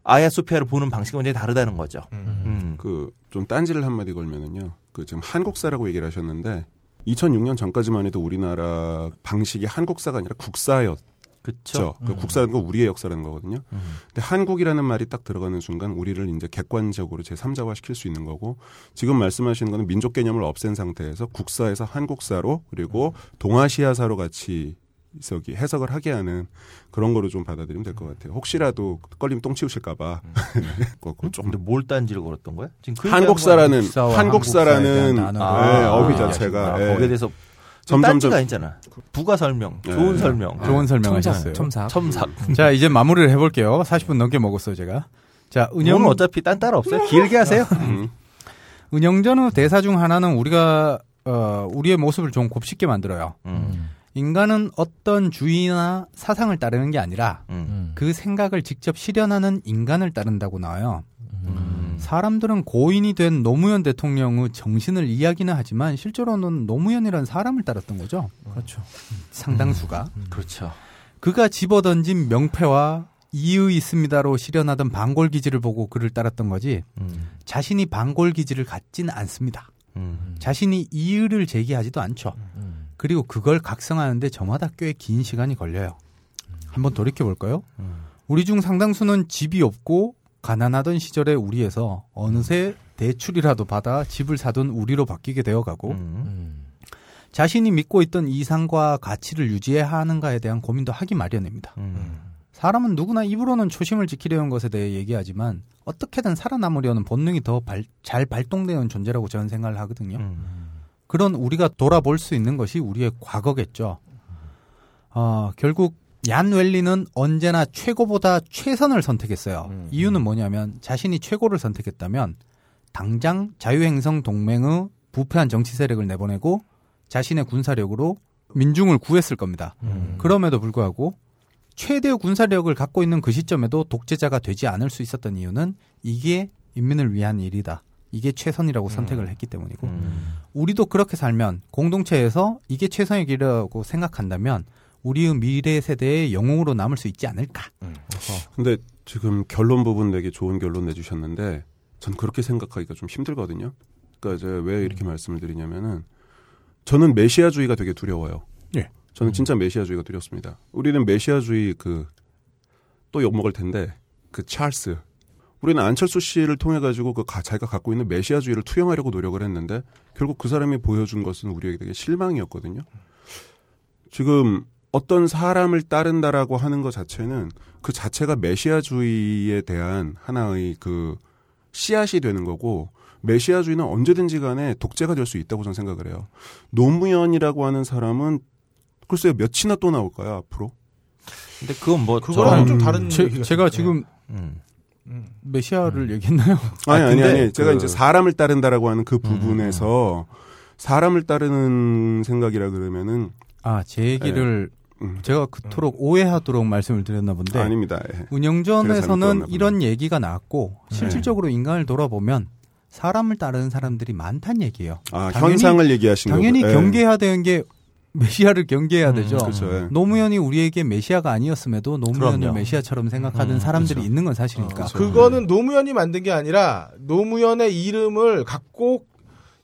아야소피아를 보는 방식이 완전히 다르다는 거죠. 음. 그좀 딴지를 한마디 걸면은요. 그 지금 한국사라고 얘기를 하셨는데 2006년 전까지만 해도 우리나라 방식이 한국사가 아니라 국사였 그쵸. 그 국사라는 건 우리의 역사라는 거거든요. 음. 근데 한국이라는 말이 딱 들어가는 순간 우리를 이제 객관적으로 제3자화 시킬 수 있는 거고 지금 말씀하시는 거는 민족 개념을 없앤 상태에서 국사에서 한국사로 그리고 동아시아사로 같이 저기 해석을 하게 하는 그런 거로 좀 받아들이면 될 것 같아요. 혹시라도 걸리면 똥 치우실까봐. 그거 좀 근데 뭘 딴지를 걸었던 거야? 지금 한국사라는 한국사라는 네, 아, 어휘 아, 자체가 아, 예. 거기에 대해서 점점 딴지가 점- 아니잖아. 부가 설명, 네. 좋은 설명, 좋은 설명을 첨삭, 하셨어요. 첨삭. 첨삭. 자, 이제 마무리를 해볼게요. 40분 넘게 먹었어요, 제가. 자, 은영, 은영은 어차피 딴 따라 없어요. 길게 하세요. 음. 은영전의 대사 중 하나는 우리가, 어, 우리의 모습을 좀 곱씹게 만들어요. 음. 인간은 어떤 주의나 사상을 따르는 게 아니라 음. 음. 그 생각을 직접 실현하는 인간을 따른다고 나와요. 음. 사람들은 고인이 된 노무현 대통령의 정신을 이야기는 하지만 실제로는 노무현이라는 사람을 따랐던 거죠. 그렇죠. 상당수가. 그렇죠. 그가 집어던진 명패와 이의 있습니다로 실현하던 반골 기지를 보고 그를 따랐던 거지 음. 자신이 반골 기지를 갖진 않습니다. 음. 자신이 이의를 제기하지도 않죠. 음. 그리고 그걸 각성하는데 저마다 꽤 긴 시간이 걸려요. 한번 돌이켜 볼까요? 음. 우리 중 상당수는 집이 없고 가난하던 시절의 우리에서 어느새 대출이라도 받아 집을 사둔 우리로 바뀌게 되어가고 음. 음. 자신이 믿고 있던 이상과 가치를 유지해야 하는가에 대한 고민도 하기 마련입니다. 음. 사람은 누구나 입으로는 초심을 지키려는 것에 대해 얘기하지만 어떻게든 살아남으려는 본능이 더 잘 발동되는 존재라고 저는 생각을 하거든요. 음. 그런 우리가 돌아볼 수 있는 것이 우리의 과거겠죠. 어, 결국 얀 웰리는 언제나 최고보다 최선을 선택했어요. 음. 이유는 뭐냐면 자신이 최고를 선택했다면 당장 자유행성 동맹의 부패한 정치 세력을 내보내고 자신의 군사력으로 민중을 구했을 겁니다. 음. 그럼에도 불구하고 최대의 군사력을 갖고 있는 그 시점에도 독재자가 되지 않을 수 있었던 이유는 이게 인민을 위한 일이다. 이게 최선이라고 선택을 했기 때문이고 음. 우리도 그렇게 살면 공동체에서 이게 최선의 길이라고 생각한다면 우리의 미래 세대의 영웅으로 남을 수 있지 않을까. 근데 지금 결론 부분 되게 좋은 결론 내주셨는데 전 그렇게 생각하기가 좀 힘들거든요. 그러니까 제가 왜 이렇게 말씀을 드리냐면은 저는 메시아주의가 되게 두려워요. 예. 저는 진짜 메시아주의가 두렵습니다. 우리는 메시아주의 그 또 욕먹을 텐데 그 찰스 우리는 안철수 씨를 통해 가지고 그 가- 자기가 갖고 있는 메시아주의를 투영하려고 노력을 했는데 결국 그 사람이 보여준 것은 우리에게 되게 실망이었거든요. 지금 어떤 사람을 따른다라고 하는 것 자체는 그 자체가 메시아주의에 대한 하나의 그 씨앗이 되는 거고 메시아주의는 언제든지 간에 독재가 될 수 있다고 저는 생각을 해요. 노무현이라고 하는 사람은 글쎄요 몇이나 또 나올까요 앞으로? 근데 그건 뭐 그거랑은 저- 좀 다른 제, 제가 있어요. 지금 음. 음. 메시아를 얘기했나요? 아니 아, 아니 아니 제가 그- 이제 사람을 따른다라고 하는 그 부분에서 사람을 따르는 생각이라 그러면은 아, 제 얘기를 음. 제가 그토록 오해하도록 말씀을 드렸나 본데 아닙니다. 예. 운영전에서는 이런 얘기가 나왔고 실질적으로 인간을 돌아보면 사람을 따르는 사람들이 많다는 얘기예요. 아 당연히- 현상을 얘기하신 당연히 거고. 예. 경계해야 되는 게 메시아를 경계해야 음, 되죠. 그렇죠. 예. 노무현이 우리에게 메시아가 아니었음에도 노무현을 그럼요. 메시아처럼 생각하는 음, 사람들이 그렇죠. 있는 건 사실이니까. 그렇죠. 그거는 노무현이 만든 게 아니라 노무현의 이름을 갖고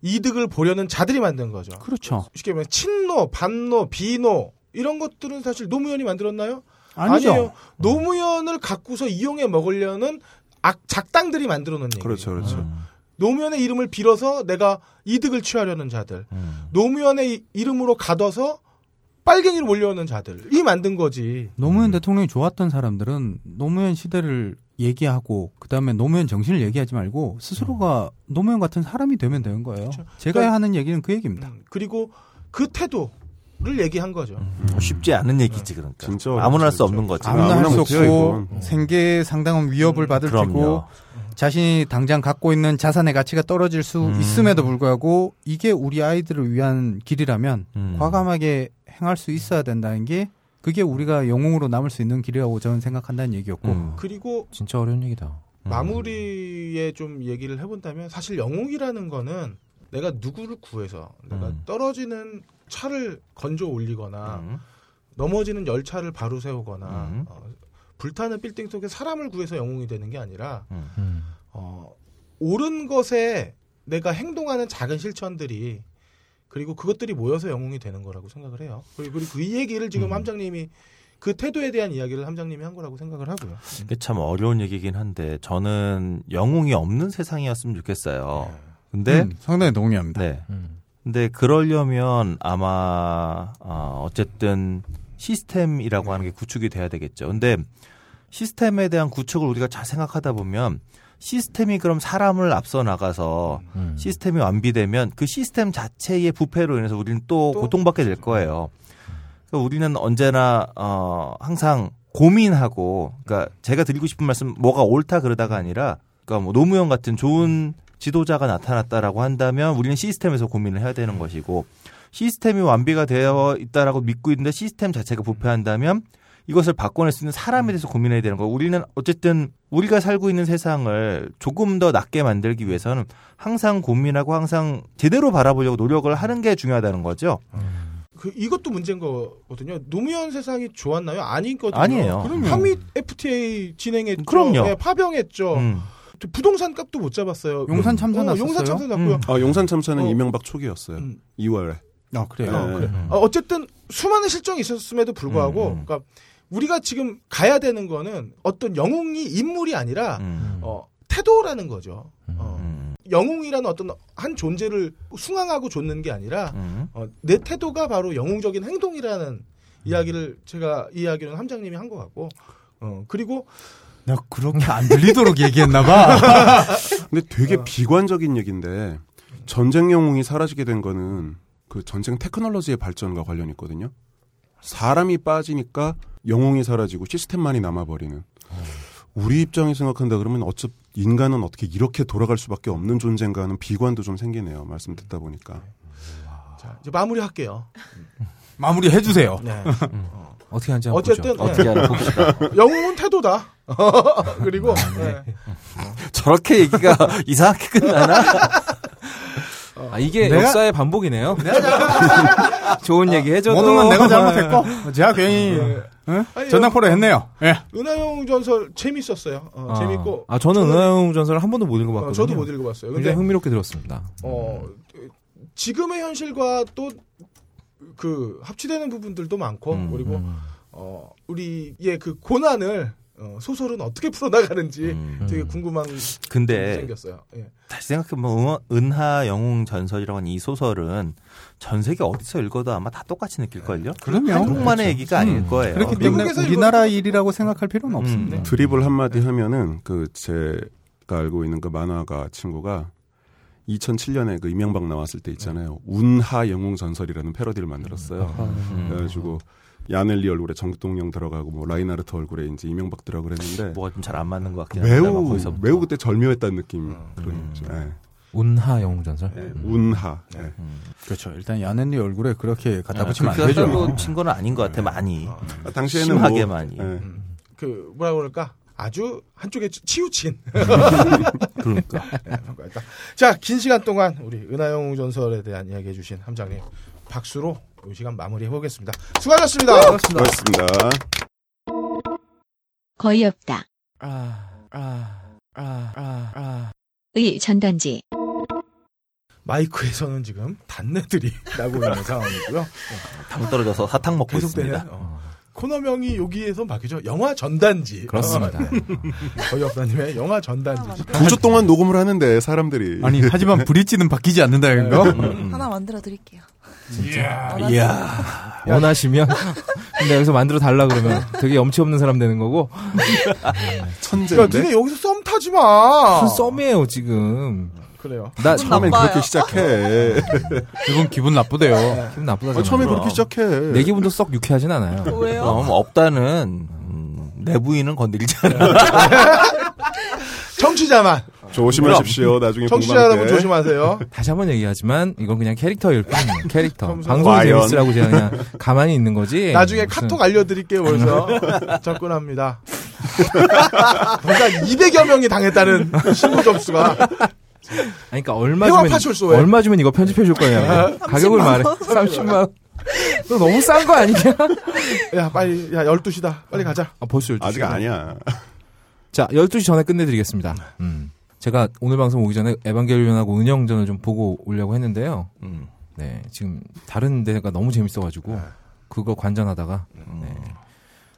이득을 보려는 자들이 만든 거죠. 그렇죠. 쉽게 말하면 친노, 반노, 비노 이런 것들은 사실 노무현이 만들었나요? 아니죠. 아니에요. 노무현을 갖고서 이용해 먹으려는 악, 작당들이 만들어 놓은 얘기예요. 그렇죠, 그렇죠. 음. 노무현의 이름을 빌어서 내가 이득을 취하려는 자들. 음. 노무현의 이- 이름으로 가둬서 빨갱이를 몰려오는 자들이 만든 거지. 노무현 대통령이 좋았던 사람들은 노무현 시대를 얘기하고 그다음에 노무현 정신을 얘기하지 말고 스스로가 노무현 같은 사람이 되면 되는 거예요. 그렇죠. 제가 그러니까- 하는 얘기는 그 얘기입니다. 음, 그리고 그 태도 를 얘기한 거죠. 뭐 쉽지 않은 얘기지 그러니까. 진짜 아무나 할 수 없는. 거지. 아무나 아무나 할수 못해요, 없고 이건. 생계에 상당한 위협을 음, 받을 그럼요. 테고 자신이 당장 갖고 있는 자산의 가치가 떨어질 수 음. 있음에도 불구하고 이게 우리 아이들을 위한 길이라면 음. 과감하게 행할 수 있어야 된다는 게 그게 우리가 영웅으로 남을 수 있는 길이라고 저는 생각한다는 얘기였고 음. 그리고 진짜 어려운 얘기다. 음. 마무리에 좀 얘기를 해본다면 사실 영웅이라는 거는 내가 누구를 구해서 내가 음. 떨어지는 차를 건져 올리거나 음. 넘어지는 열차를 바로 세우거나 음. 어, 불타는 빌딩 속에 사람을 구해서 영웅이 되는 게 아니라 음. 음. 어, 옳은 것에 내가 행동하는 작은 실천들이 그리고 그것들이 모여서 영웅이 되는 거라고 생각을 해요. 그리고, 그 얘기를 지금 음. 함장님이 그 태도에 대한 이야기를 함장님이 한 거라고 생각을 하고요. 이게 참 어려운 얘기긴 한데 저는 영웅이 없는 세상이었으면 좋겠어요. 근데 음, 상당히 동의합니다. 네. 음. 근데 그러려면 아마 어, 어쨌든 시스템이라고 하는 게 구축이 돼야 되겠죠. 근데 시스템에 대한 구축을 우리가 잘 생각하다 보면 시스템이 그럼 사람을 앞서 나가서 음. 시스템이 완비되면 그 시스템 자체의 부패로 인해서 우리는 또, 또? 고통받게 될 거예요. 그러니까 우리는 언제나 어 항상 고민하고 그러니까 제가 드리고 싶은 말씀 뭐가 옳다 그러다가 아니라 그러니까 뭐 노무현 같은 좋은 지도자가 나타났다라고 한다면 우리는 시스템에서 고민을 해야 되는 것이고 시스템이 완비가 되어 있다라고 믿고 있는데 시스템 자체가 부패한다면 이것을 바꿔낼 수 있는 사람에 대해서 고민해야 되는 거. 우리는 어쨌든 우리가 살고 있는 세상을 조금 더 낫게 만들기 위해서는 항상 고민하고 항상 제대로 바라보려고 노력을 하는 게 중요하다는 거죠. 그 이것도 문제인 거거든요. 노무현 세상이 좋았나요? 아니거든요. 아니에요. 그럼요. 한미 FTA 진행했죠. 그럼요. 네, 파병했죠. 음. 부동산 값도 못 잡았어요. 용산 참사 어? 용산 참사 났고요. 음. 아, 용산 참사는 어. 이명박 초기였어요. 음. 2월에. 아, 그래요? 네. 어, 그래. 어, 어쨌든 수많은 실정이 있었음에도 불구하고, 음, 음. 그러니까 우리가 지금 가야 되는 거는 어떤 영웅이 인물이 아니라 음. 어, 태도라는 거죠. 어, 음. 영웅이라는 어떤 한 존재를 숭앙하고 줬는 게 아니라 음. 어, 내 태도가 바로 영웅적인 행동이라는 이야기를 제가 이야기는 함장님이 한 것 같고, 어, 그리고 나 그렇게 안 들리도록 얘기했나봐. 근데 되게 어. 비관적인 얘기인데 전쟁 영웅이 사라지게 된 거는 그 전쟁 테크놀로지의 발전과 관련이 있거든요. 사람이 빠지니까 영웅이 사라지고 시스템만이 남아버리는. 우리 입장에 생각한다 그러면 어차 인간은 어떻게 이렇게 돌아갈 수밖에 없는 존재인가 하는 비관도 좀 생기네요. 말씀 듣다 보니까. 자, 이제 마무리할게요. 마무리 해주세요. 네. 어 떻게 하는지 한번 어쨌든 보죠. 네. 어떻게 봅시다. 영웅은 태도다. 그리고 아, 네. 저렇게 얘기가 이상하게 끝나나? 아, 이게 내가- 역사의 반복이네요. 좋은 얘기 해줘도 모든 건 내가 잘못했고, 제가 괜히 응? 아니, 전당포로 했네요. 예. 은하영 전설 재밌었어요. 어, 아. 재밌고. 아 저는 저는- 은하영 전설을 한 번도 못 읽어봤거든요. 어, 저도 못 읽어봤어요. 근데 굉장히 흥미롭게 들었습니다. 어, 지금의 현실과 또 그 합치되는 부분들도 많고 음, 그리고 음. 어, 우리의 그 고난을 어, 소설은 어떻게 풀어나가는지 음. 되게 음. 궁금한 근데 생겼어요. 예. 다시 생각해보면 은- 은하 영웅 전설이라고 하는 이 소설은 전 세계 어디서 읽어도 아마 다 똑같이 느낄걸요? 그럼요. 한국만의 얘기가 아닐 거예요. 그렇기 때문에 미국에서 우리나라 일이라고 생각할 필요는 음. 없습니다. 드립을 한마디 하면은 그 제가 알고 있는 그 만화가 친구가 2007년에 그 이명박 나왔을 때 있잖아요. 운하 영웅 전설이라는 패러디를 만들었어요. 음. 그래가지고 야넬리 얼굴에 정동영 들어가고 뭐 라이나르트 얼굴에 이제 이명박 들어가고 그랬는데 뭐가 좀 잘 안 맞는 것 같긴 매우 거기서부터. 매우 그때 절묘했다는 느낌 그런 음. 거죠. 예. 운하 영웅 전설. 예, 운하. 예. 음. 그렇죠. 일단 야네니 얼굴에 그렇게 갖다 아, 붙이면 안 되죠. 친 거는 아닌 것 같아 많이 아, 당시에는 심하게 뭐, 많이. 예. 그 뭐라 그럴까 아주 한쪽에 치- 치우친 그러니까 예, 평가했다. 자, 긴 시간 동안 우리 은하영 전설에 대한 이야기 해주신 함장님 박수로 이 시간 마무리해 보겠습니다. 수고하셨습니다. 고맙습니다. 거의 없다. 아, 아, 아, 아, 아. 의 전단지. 마이크에서는 지금 단내들이 나고 있는 상황이고요. 당 떨어져서 사탕 먹고 계속되는 있습니다. 어, 코너명이 여기에서 바뀌죠. 영화 전단지. 그렇습니다. 어, 네. 거의 없다님의 영화 전단지. 두 주 동안 녹음을 하는데 사람들이 아니 하지만 브릿지는 바뀌지 않는다는 거. 음, 음. 하나 만들어 드릴게요. 이야. 원하시면. 근데 여기서 만들어 달라 그러면 되게 염치 없는 사람 되는 거고. 야, 천재인데 니네 여기서 썸 타지 마. 무슨 썸이에요, 지금. 그래요. 나 처음엔 나빠요. 그렇게 시작해. 이건 기분 나쁘대요. 기분 나쁘다. 아, 처음에. 그렇게 시작해. 내 기분도 썩 유쾌하진 않아요. 왜요? 그럼 없다는 음, 내부인은 건드리지 않아. 정치자만. 조심하십시오. 나중에 궁금할 여러분 때. 조심하세요. 다시 한번 얘기하지만 이건 그냥 캐릭터일 뿐이에요. 캐릭터. 과연. 재밌으라고 제가 그냥 가만히 있는 거지. 나중에 무슨- 카톡 알려드릴게요. 벌써 접근합니다. 벌써 200여 명이 당했다는 신고 접수가 아니, 그러니까 얼마 주면 파출소에. 얼마 주면 이거 편집해 줄 거냐? 가격을 말해. 30만 원. 너 너무 싼 거 아니냐? 야 빨리 야 12시다. 빨리 가자. 아, 벌써 12시. 아직 아니야. 자, 12시 전에 끝내 드리겠습니다. 음. 제가 오늘 방송 오기 전에 에반게리온하고 은영전을 좀 보고 오려고 했는데요. 음. 네, 지금 다른 데가 너무 재밌어가지고 그거 관전하다가 네.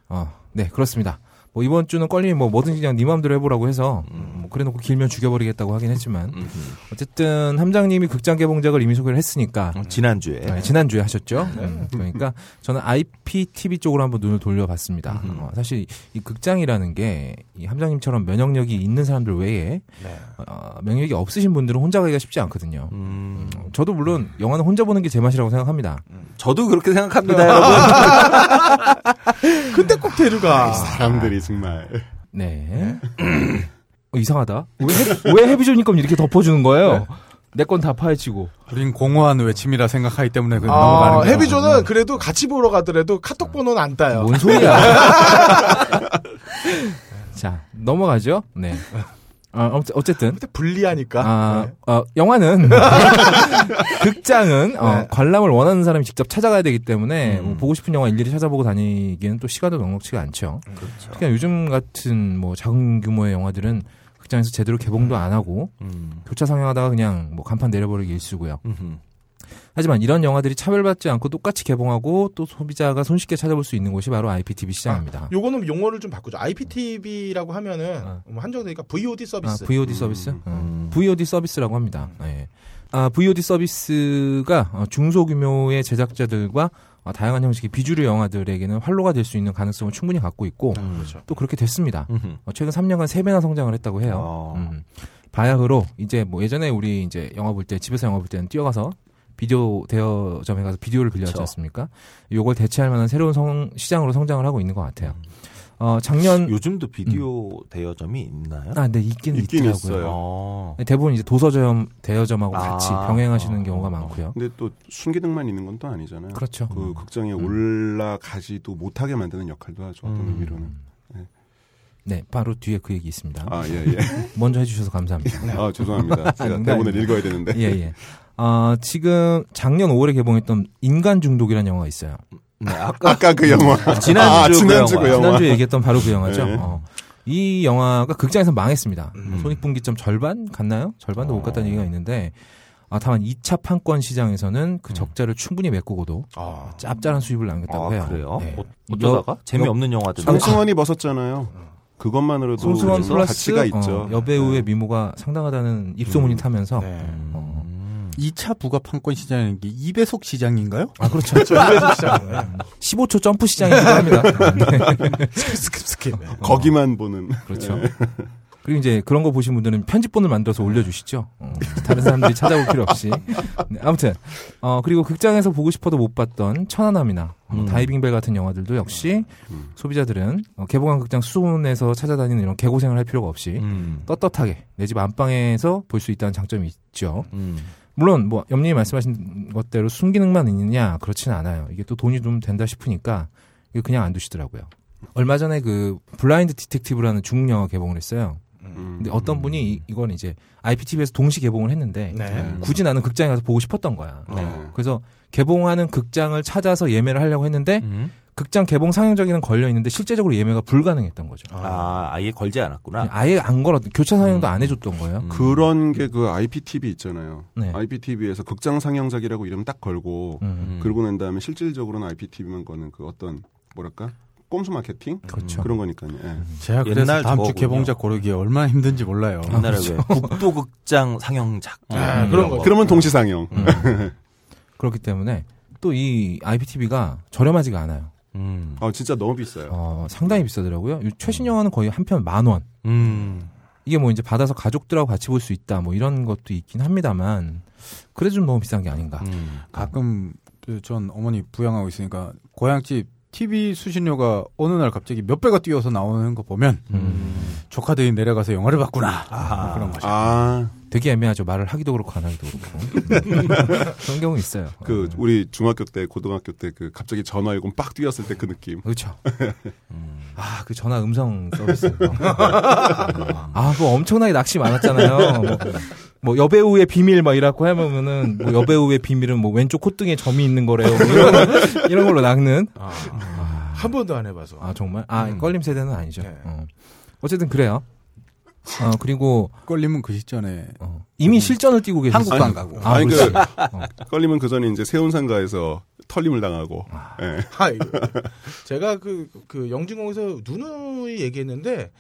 어, 네, 그렇습니다. 뭐 이번 주는 껄림이 뭐 뭐든지 그냥 네 마음대로 해보라고 해서 뭐 그래놓고 길면 죽여버리겠다고 하긴 했지만 음. 어쨌든 함장님이 극장 개봉작을 이미 소개를 했으니까 지난주에 네, 지난주에 하셨죠. 음, 그러니까 저는 IPTV 쪽으로 한번 눈을 돌려봤습니다. 음. 어, 사실 이 극장이라는 게 이 함장님처럼 면역력이 있는 사람들 외에 어, 면역력이 없으신 분들은 혼자 가기가 쉽지 않거든요. 음. 저도 물론 영화는 혼자 보는 게 제 맛이라고 생각합니다. 저도 그렇게 생각합니다, 여러분. 근데 꼭 데려가. 사람들이 정말 네. 어, 이상하다. 왜, 해, 왜 해비조님 건 이렇게 덮어주는 거예요? 내 건 다 파헤치고. 우린 공허한 외침이라 생각하기 때문에 그냥 아, 넘어가는 거야. 헤비조는 그래도 같이 보러 가더라도 카톡 번호는 안 따요. 뭔 소리야. 자, 넘어가죠. 네. 아, 어째- 어쨌든. 불리하니까. 아, 네. 어, 영화는 극장은 어, 네. 관람을 원하는 사람이 직접 찾아가야 되기 때문에 음. 뭐 보고 싶은 영화 일일이 찾아보고 다니기에는 또 시간도 넉넉치가 않죠. 그렇죠. 특히 요즘 같은 뭐 작은 규모의 영화들은 극장에서 제대로 개봉도 안 하고 음. 교차 상영하다가 그냥 뭐 간판 내려버리기 일쑤고요. 음흠. 하지만 이런 영화들이 차별받지 않고 똑같이 개봉하고 또 소비자가 손쉽게 찾아볼 수 있는 곳이 바로 IPTV 시장입니다. 요거는 용어를 좀 바꾸죠. IPTV라고 하면은 아. 뭐 한정되니까 VOD 서비스. 아, VOD 서비스? 음. 어, VOD 서비스라고 합니다. 예. 아, VOD 서비스가 어, 중소규모의 제작자들과 어, 다양한 형식의 비주류 영화들에게는 활로가 될 수 있는 가능성을 충분히 갖고 있고 음. 그렇죠. 또 그렇게 됐습니다. 음흠. 어, 최근 3년간 3배나 성장을 했다고 해요. 어. 음. 바야흐로 이제 뭐 예전에 우리 이제 영화 볼 때 집에서 영화 볼 때는 뛰어가서 비디오 대여점에 가서 비디오를 빌려왔지 그쵸. 않습니까? 요걸 대체할 만한 새로운 성- 시장으로 성장을 하고 있는 것 같아요. 어, 작년 요즘도 비디오 대여점이 있나요? 아, 네, 있긴 있긴 있더라고요. 있어요. 어. 대부분 이제 도서점 대여점하고 아. 같이 병행하시는 어. 경우가 많고요. 근데 또 순기능만 있는 건 또 아니잖아요. 그렇죠. 그 극장에 음. 올라가지도 못하게 만드는 역할도 하죠. 어떤 음. 의미로는. 네, 바로 뒤에 그 얘기 있습니다. 아, 예, 예. 먼저 해주셔서 감사합니다. 아, 죄송합니다. 제가 농담입니다. 대본을 읽어야 되는데. 예, 예. 아, 지금 작년 5월에 개봉했던 인간 중독이라는 영화가 있어요. 네, 아까 아까 그 영화. 지난주 아, 그 지난주 영화. 그 영화. 지난주 에 얘기했던 바로 그 영화죠. 네. 어. 이 영화가 극장에서 망했습니다. 음. 손익분기점 절반 갔나요? 절반도 못 어. 갔다는 얘기가 있는데, 아, 다만 2차 판권 시장에서는 그 음. 적자를 충분히 메꾸고도 아. 짭짤한 수입을 남겼다고 아, 해요. 그래요? 네. 어, 어쩌다가? 재미없는 영화들. 성승원이 벗었잖아요. 그것만으로도 플러스 가치가 있죠. 어, 여배우의 네. 미모가 상당하다는 입소문이 음. 타면서 네. 어. 음. 2차 부가 판권 시장인 게 2배속 시장인가요? 아 그렇죠. 15초 점프 시장이기도 합니다. 네. skip skip. 거기만 보는. 그렇죠. 그리고 이제 그런 거 보신 분들은 편집본을 만들어서 올려주시죠. 어, 다른 사람들이 찾아볼 필요 없이. 네, 아무튼 어 그리고 극장에서 보고 싶어도 못 봤던 천안함이나 어, 음. 다이빙벨 같은 영화들도 역시 음. 소비자들은 어, 개봉한 극장 수소문에서 찾아다니는 이런 개고생을 할 필요가 없이 음. 떳떳하게 내 집 안방에서 볼 수 있다는 장점이 있죠. 음. 물론 뭐 염님이 말씀하신 것대로 순기능만 있느냐 그렇지는 않아요. 이게 또 돈이 좀 된다 싶으니까 이거 그냥 안 두시더라고요. 얼마 전에 그 Blind Detective라는 중국 영화 개봉을 했어요. 음. 근데 어떤 분이 이- 이건 이제 IPTV에서 동시 개봉을 했는데 네. 굳이 나는 극장에 가서 보고 싶었던 거야. 네. 그래서 개봉하는 극장을 찾아서 예매를 하려고 했는데 음. 극장 개봉 상영적에는 걸려 있는데 실제적으로 예매가 불가능했던 거죠. 아, 아예 걸지 않았구나. 아예 안 걸었 교차 상영도 음. 안 해줬던 거예요. 음. 그런 게 그 IPTV 있잖아요. 네. IPTV에서 극장 상영작이라고 이름 딱 걸고 음. 음. 그러고 난 다음에 실질적으로는 IPTV만 거는 그 어떤 뭐랄까 꼼수 마케팅 그렇죠. 그런 거니까요. 예. 제가 그래서 옛날 다음 주 저거군요. 개봉작 고르기 얼마나 힘든지 몰라요. 옛날에 왜 국도 극장 상영작 아, 음, 그런 거. 그러면 동시 상영. 음. 그렇기 때문에 또 이 IPTV가 저렴하지가 않아요. 음. 아 진짜 너무 비싸요. 어, 상당히 비싸더라고요. 이 최신 영화는 거의 한 편 만 원. 음. 이게 뭐 이제 받아서 가족들하고 같이 볼 수 있다 뭐 이런 것도 있긴 합니다만 그래도 좀 너무 비싼 게 아닌가. 음. 가끔 그전 어머니 부양하고 있으니까 고향집 TV 수신료가 어느 날 갑자기 몇 배가 뛰어서 나오는 거 보면 음. 조카들이 내려가서 영화를 봤구나 아하. 그런 거죠. 아, 되게 애매하죠. 말을 하기도 그렇고 안 하기도 그렇고. 그런 경우 있어요. 그 어. 우리 중학교 때, 고등학교 때 그 갑자기 전화 앨범 빡 뛰었을 때 그 느낌. 그렇죠. 음. 아, 그 전화 음성 서비스. 아, 그거 엄청나게 낚시 많았잖아요. 뭐, 뭐 여배우의 비밀 막 이라고 하면은 뭐 여배우의 비밀은 뭐 왼쪽 콧등에 점이 있는 거래요. 뭐 이런, 이런 걸로 낚는. 아, 아, 한 번도 안 해봐서. 아, 정말? 아, 음. 껄림 세대는 아니죠. 네. 어. 어쨌든 그래요. 어, 그리고 걸리면 그 시점에 어, 이미 실전을 뛰고 계셨어요. 한국도 안 가고. 아, 아니 그 그렇지. 걸리면 그 전에 이제 세운상가에서 털림을 당하고. 예. 아. 제가 그, 그 영진공에서 누누이 얘기했는데,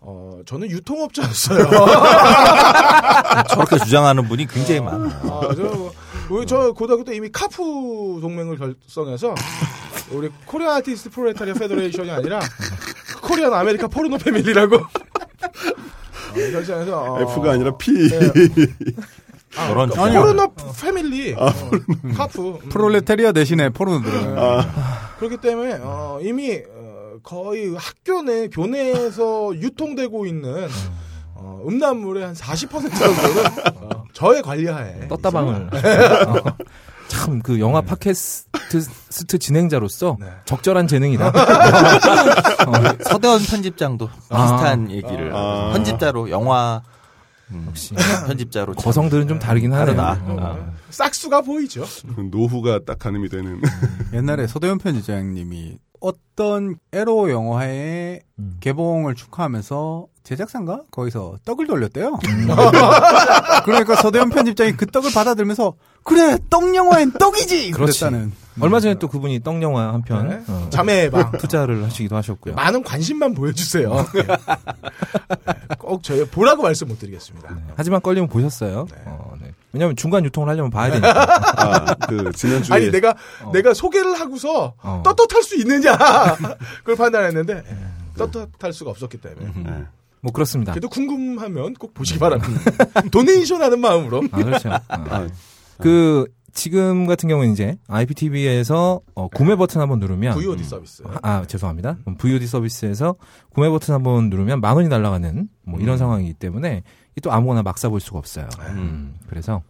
어, 저는 유통업자였어요. 저렇게 주장하는 분이 굉장히 많아요. 아, 저, 우리 저 고등학교 때 이미 카프 동맹을 결성해서 우리 Korean Artist Proletaria Federation이 아니라 Korean America Porno Family라고 어, 결정해서 어, F가 아니라 P. 네. 아, 그러니까 주장. Porno Family 어, 카프 음. 프롤레타리아 대신에 포르노 들어가요. 그렇기 때문에 어, 이미 어, 거의 학교 내 교내에서 유통되고 있는 어, 음란물의 한 40% 정도는 어, 저의 관리하에 떴다방을. 네. 참그 영화 팟캐스트 진행자로서 네. 적절한 재능이다. 서대원 편집장도 아. 비슷한 얘기를 아. 편집자로 영화 음, 역시 편집자로 참 거성들은 좀 다르긴. 다르다. 어. 싹수가 보이죠. 노후가 딱 가늠이 되는. 옛날에 서대현 편집장님이 어떤 에로 영화의 음. 개봉을 축하하면서 제작사인가 거기서 떡을 돌렸대요. 그러니까 서대현 편집장이 그 떡을 받아들면서 그래 떡 영화엔 떡이지 그렇지. 그랬다는. 얼마 전에 또 그분이 떡 영화 한편 네. 어, 자매의 방. 투자를 하시기도 하셨고요. 많은 관심만 보여주세요. 네. 꼭 저희 보라고 말씀 못 드리겠습니다. 네. 하지만 걸리면 보셨어요. 네. 어, 네. 왜냐하면 중간 유통을 하려면 봐야 되니까. 아, 그 지난주에 아니 내가 내가 소개를 하고서 어. 떳떳할 수 있느냐 그걸 판단했는데 떳떳할 수가 없었기 때문에 네. 뭐 그렇습니다. 그래도 궁금하면 꼭 보시기 바랍니다. 도네이션 하는 마음으로 아, 그렇죠. 어. 그 지금 같은 경우는 이제 IPTV에서 어, 구매 버튼 한번 누르면 VOD 서비스. 아 죄송합니다. 음, VOD 서비스에서 구매 버튼 한번 누르면 만 원이 날아가는 뭐 이런 상황이기 때문에 이또 아무거나 막 사 볼 수가 없어요. 음, 그래서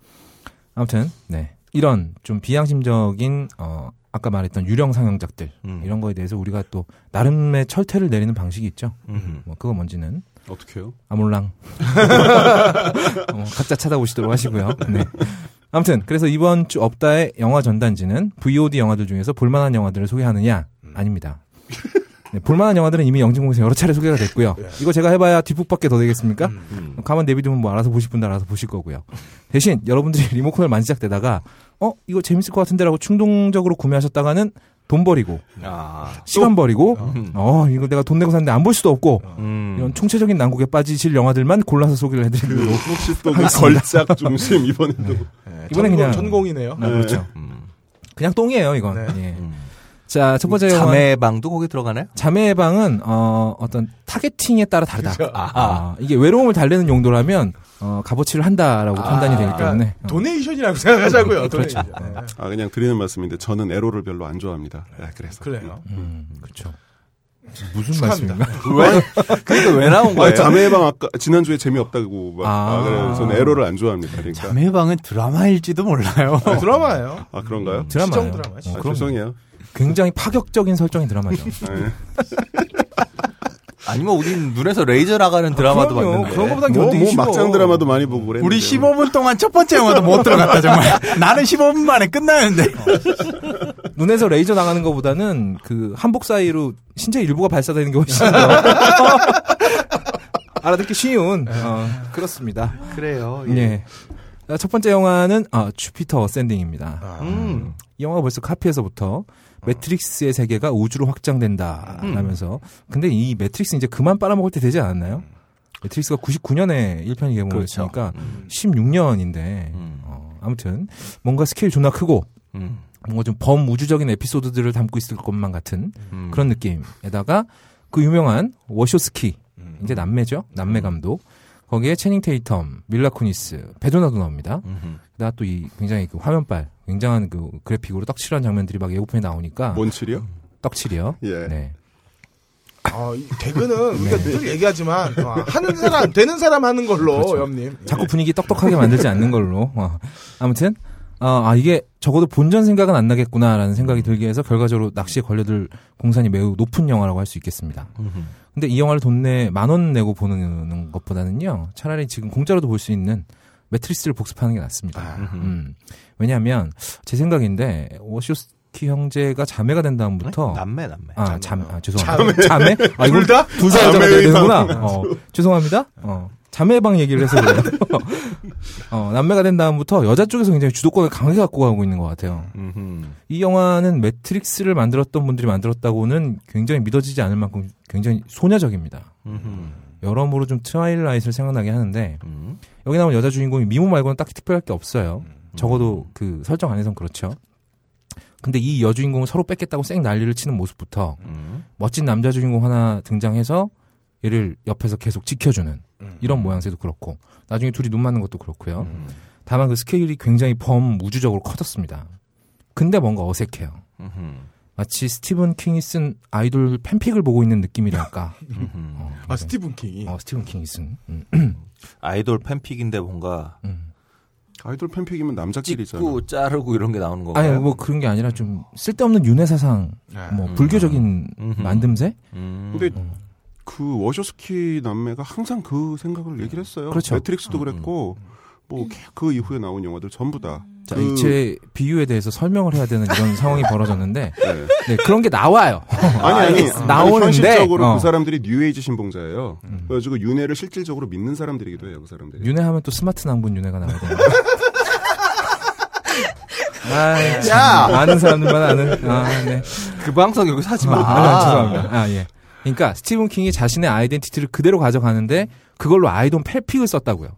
아무튼 네 이런 좀 비양심적인 어 아까 말했던 유령 상영작들 음. 이런 거에 대해서 우리가 또 나름의 철퇴를 내리는 방식이 있죠. 음. 뭐 그거 뭔지는 어떻게요? 아몰랑 어, 각자 찾아보시도록 하시고요. 네. 아무튼 그래서 이번 주 업다의 영화 전단지는 VOD 영화들 중에서 볼만한 영화들을 소개하느냐 아닙니다. 네, 볼만한 영화들은 이미 영진공에서 여러 차례 소개가 됐고요. 이거 제가 해봐야 뒷북밖에 더 되겠습니까? 음. 가만 내비두면 뭐 알아서 보실 분들 알아서 보실 거고요. 대신 여러분들이 리모컨을 만지작대다가 어 이거 재밌을 것 같은데라고 충동적으로 구매하셨다가는 돈 버리고 아. 시간 버리고 음. 어 이거 내가 돈 내고 샀는데 안 볼 수도 없고 음. 이런 총체적인 난국에 빠지실 영화들만 골라서 소개를 해드리는 그 혹시 또 그 걸작 중심 이번에도 네, 이번엔 전공, 그냥- 전공이네요. 아, 그렇죠. 음. 그냥 똥이에요 이건. 네. 예. 음. 자 첫 번째 자매의 방도 거기 들어가나요? 자매의 방은 어, 어떤 targeting에 따라 다르다. 그죠. 아, 이게 외로움을 달래는 용도라면 어, 값어치를 한다라고 판단이 되기 때문에 어. 도네이션이라고 생각하자고요. 그렇죠. 도네이션. 네. 아 그냥 드리는 말씀인데 저는 에로를 별로 안 좋아합니다. 네, 그래서 그래요. 음, 그렇죠. 무슨. 말씀인가? 왜? 그러니까 왜 나온 아, 거예요? 자매방 아까 지난주에 재미없다고 막 아. 아, 그래서 저는 에로를 안 좋아합니다. 그러니까 자매방은 드라마일지도 몰라요. 아, 드라마예요. 아 그런가요? 드라마예요. 시정 드라마지. 어, 아, 죄송해요. 굉장히 파격적인 설정의 드라마죠. 네. 아니면 우린 눈에서 레이저 나가는 드라마도 그럼요. 봤는데. 그런 거보단 뭐, 견디기 뭐 쉬워. 막장 드라마도 많이 보고 그랬는데 우리 15분 동안 첫 번째 영화도 못 들어갔다 정말. 나는 15분 만에 끝나는데. 눈에서 레이저 나가는 것보다는 그 한복 사이로 신체 일부가 발사되는 게 훨씬 더 알아듣기 쉬운 어, 그렇습니다. 그래요. 예. 자, 첫 번째 영화는 아, Jupiter Ascending입니다. 아, 음. 이 영화가 벌써 카피에서부터 매트릭스의 세계가 우주로 확장된다라면서 근데 이 매트릭스 이제 그만 빨아먹을 때 되지 않았나요? 매트릭스가 99년에 1편이 개봉했으니까 음. 16년인데 음. 어, 아무튼 뭔가 스케일 존나 크고 음. 뭔가 좀 범우주적인 에피소드들을 담고 있을 것만 같은 음. 그런 느낌에다가 그 유명한 워쇼스키 음. 이제 남매죠 남매 감독 거기에 채닝 테이텀 밀라 쿠니스 베조나도 나옵니다 음흠. 게다가 또이 굉장히 그 화면빨 굉장한 그 그래픽으로 떡칠한 장면들이 막 예고편에 나오니까 뭔칠이요? 떡칠이요 예. 네 아, 이 개그는 우리가 늘 얘기하지만 어, 하는 사람 되는 사람 하는 걸로 그렇죠. 염님. 자꾸 분위기 떡떡하게 만들지 않는 걸로 어. 아무튼 어, 아 이게 적어도 본전 생각은 안 나겠구나라는 생각이 들게 해서 결과적으로 낚시에 걸려들 공산이 매우 높은 영화라고 할 수 있겠습니다. 근데 이 영화를 돈 내 만 원 내고 보는 것보다는요 차라리 지금 공짜로도 볼 수 있는 매트리스를 복습하는 게 낫습니다. 음흠. 음. 왜냐하면 제 생각인데 워쇼스키 형제가 자매가 된 다음부터 남매 남매. 아, 자매. 아, 죄송합니다. 자매? 아, 이거 둘 다? 둘 사자가 돼야 자매의 되는구나. 어, 죄송합니다. 어. 자매방 얘기를 해서 그래요. 어, 남매가 된 다음부터 여자 쪽에서 굉장히 주도권을 강하게 갖고 가고 있는 것 같아요. 음흠. 이 영화는 매트릭스를 만들었던 분들이 만들었다고는 굉장히 믿어지지 않을 만큼 굉장히 소녀적입니다. 음흠. 여러모로 좀 Twilight를 생각나게 하는데 음. 여기 나오는 여자 주인공이 미모 말고는 딱히 특별할 게 없어요. 적어도 그 설정 안에선 그렇죠. 근데 이 여주인공을 서로 뺏겠다고 쌩 난리를 치는 모습부터 음. 멋진 남자 주인공 하나 등장해서 얘를 옆에서 계속 지켜주는 이런 모양새도 그렇고 나중에 둘이 눈 맞는 것도 그렇고요. 음. 다만 그 스케일이 굉장히 범우주적으로 커졌습니다. 근데 뭔가 어색해요. 음흠. 마치 스티븐 킹이 쓴 아이돌 팬픽을 보고 있는 느낌이랄까. 어, 아 굉장히- 스티븐 킹이 어, 스티븐 킹이 쓴. 음, 아이돌 팬픽인데 뭔가 음. 아이돌 팬픽이면 남자끼리잖아. 찍고 자르고 이런 게 나오는 건가요? 아니 뭐 그런 게 아니라 좀 쓸데없는 윤회 사상, 뭐 음. 불교적인 음흠. 만듦새. 음. 근데 음. 그 워셔스키 남매가 항상 그 생각을 얘기를 했어요. 그렇죠. 매트릭스도 그랬고 뭐 그 이후에 나온 영화들 전부 다. 자, 그- 이제 비유에 대해서 설명을 해야 되는 이런 상황이 벌어졌는데, 네. 네, 그런 게 나와요. 아니 아니, 나오는데, 현실적으로 어. 그 사람들이 뉴에이지 신봉자예요. 음. 그래가지고 윤회를 실질적으로 믿는 사람들이기도 해요. 그 사람들이. 윤회하면 또 스마트 낭분 윤회가 나와야 되는 아, 야! 아는 사람들만 아는. 아, 네. 그 방송 여기서 하지 마. 아, 죄송합니다. 아, 예. 그러니까 스티븐 킹이 자신의 identity를 그대로 가져가는데 그걸로 아이돌 팬픽을 썼다고요.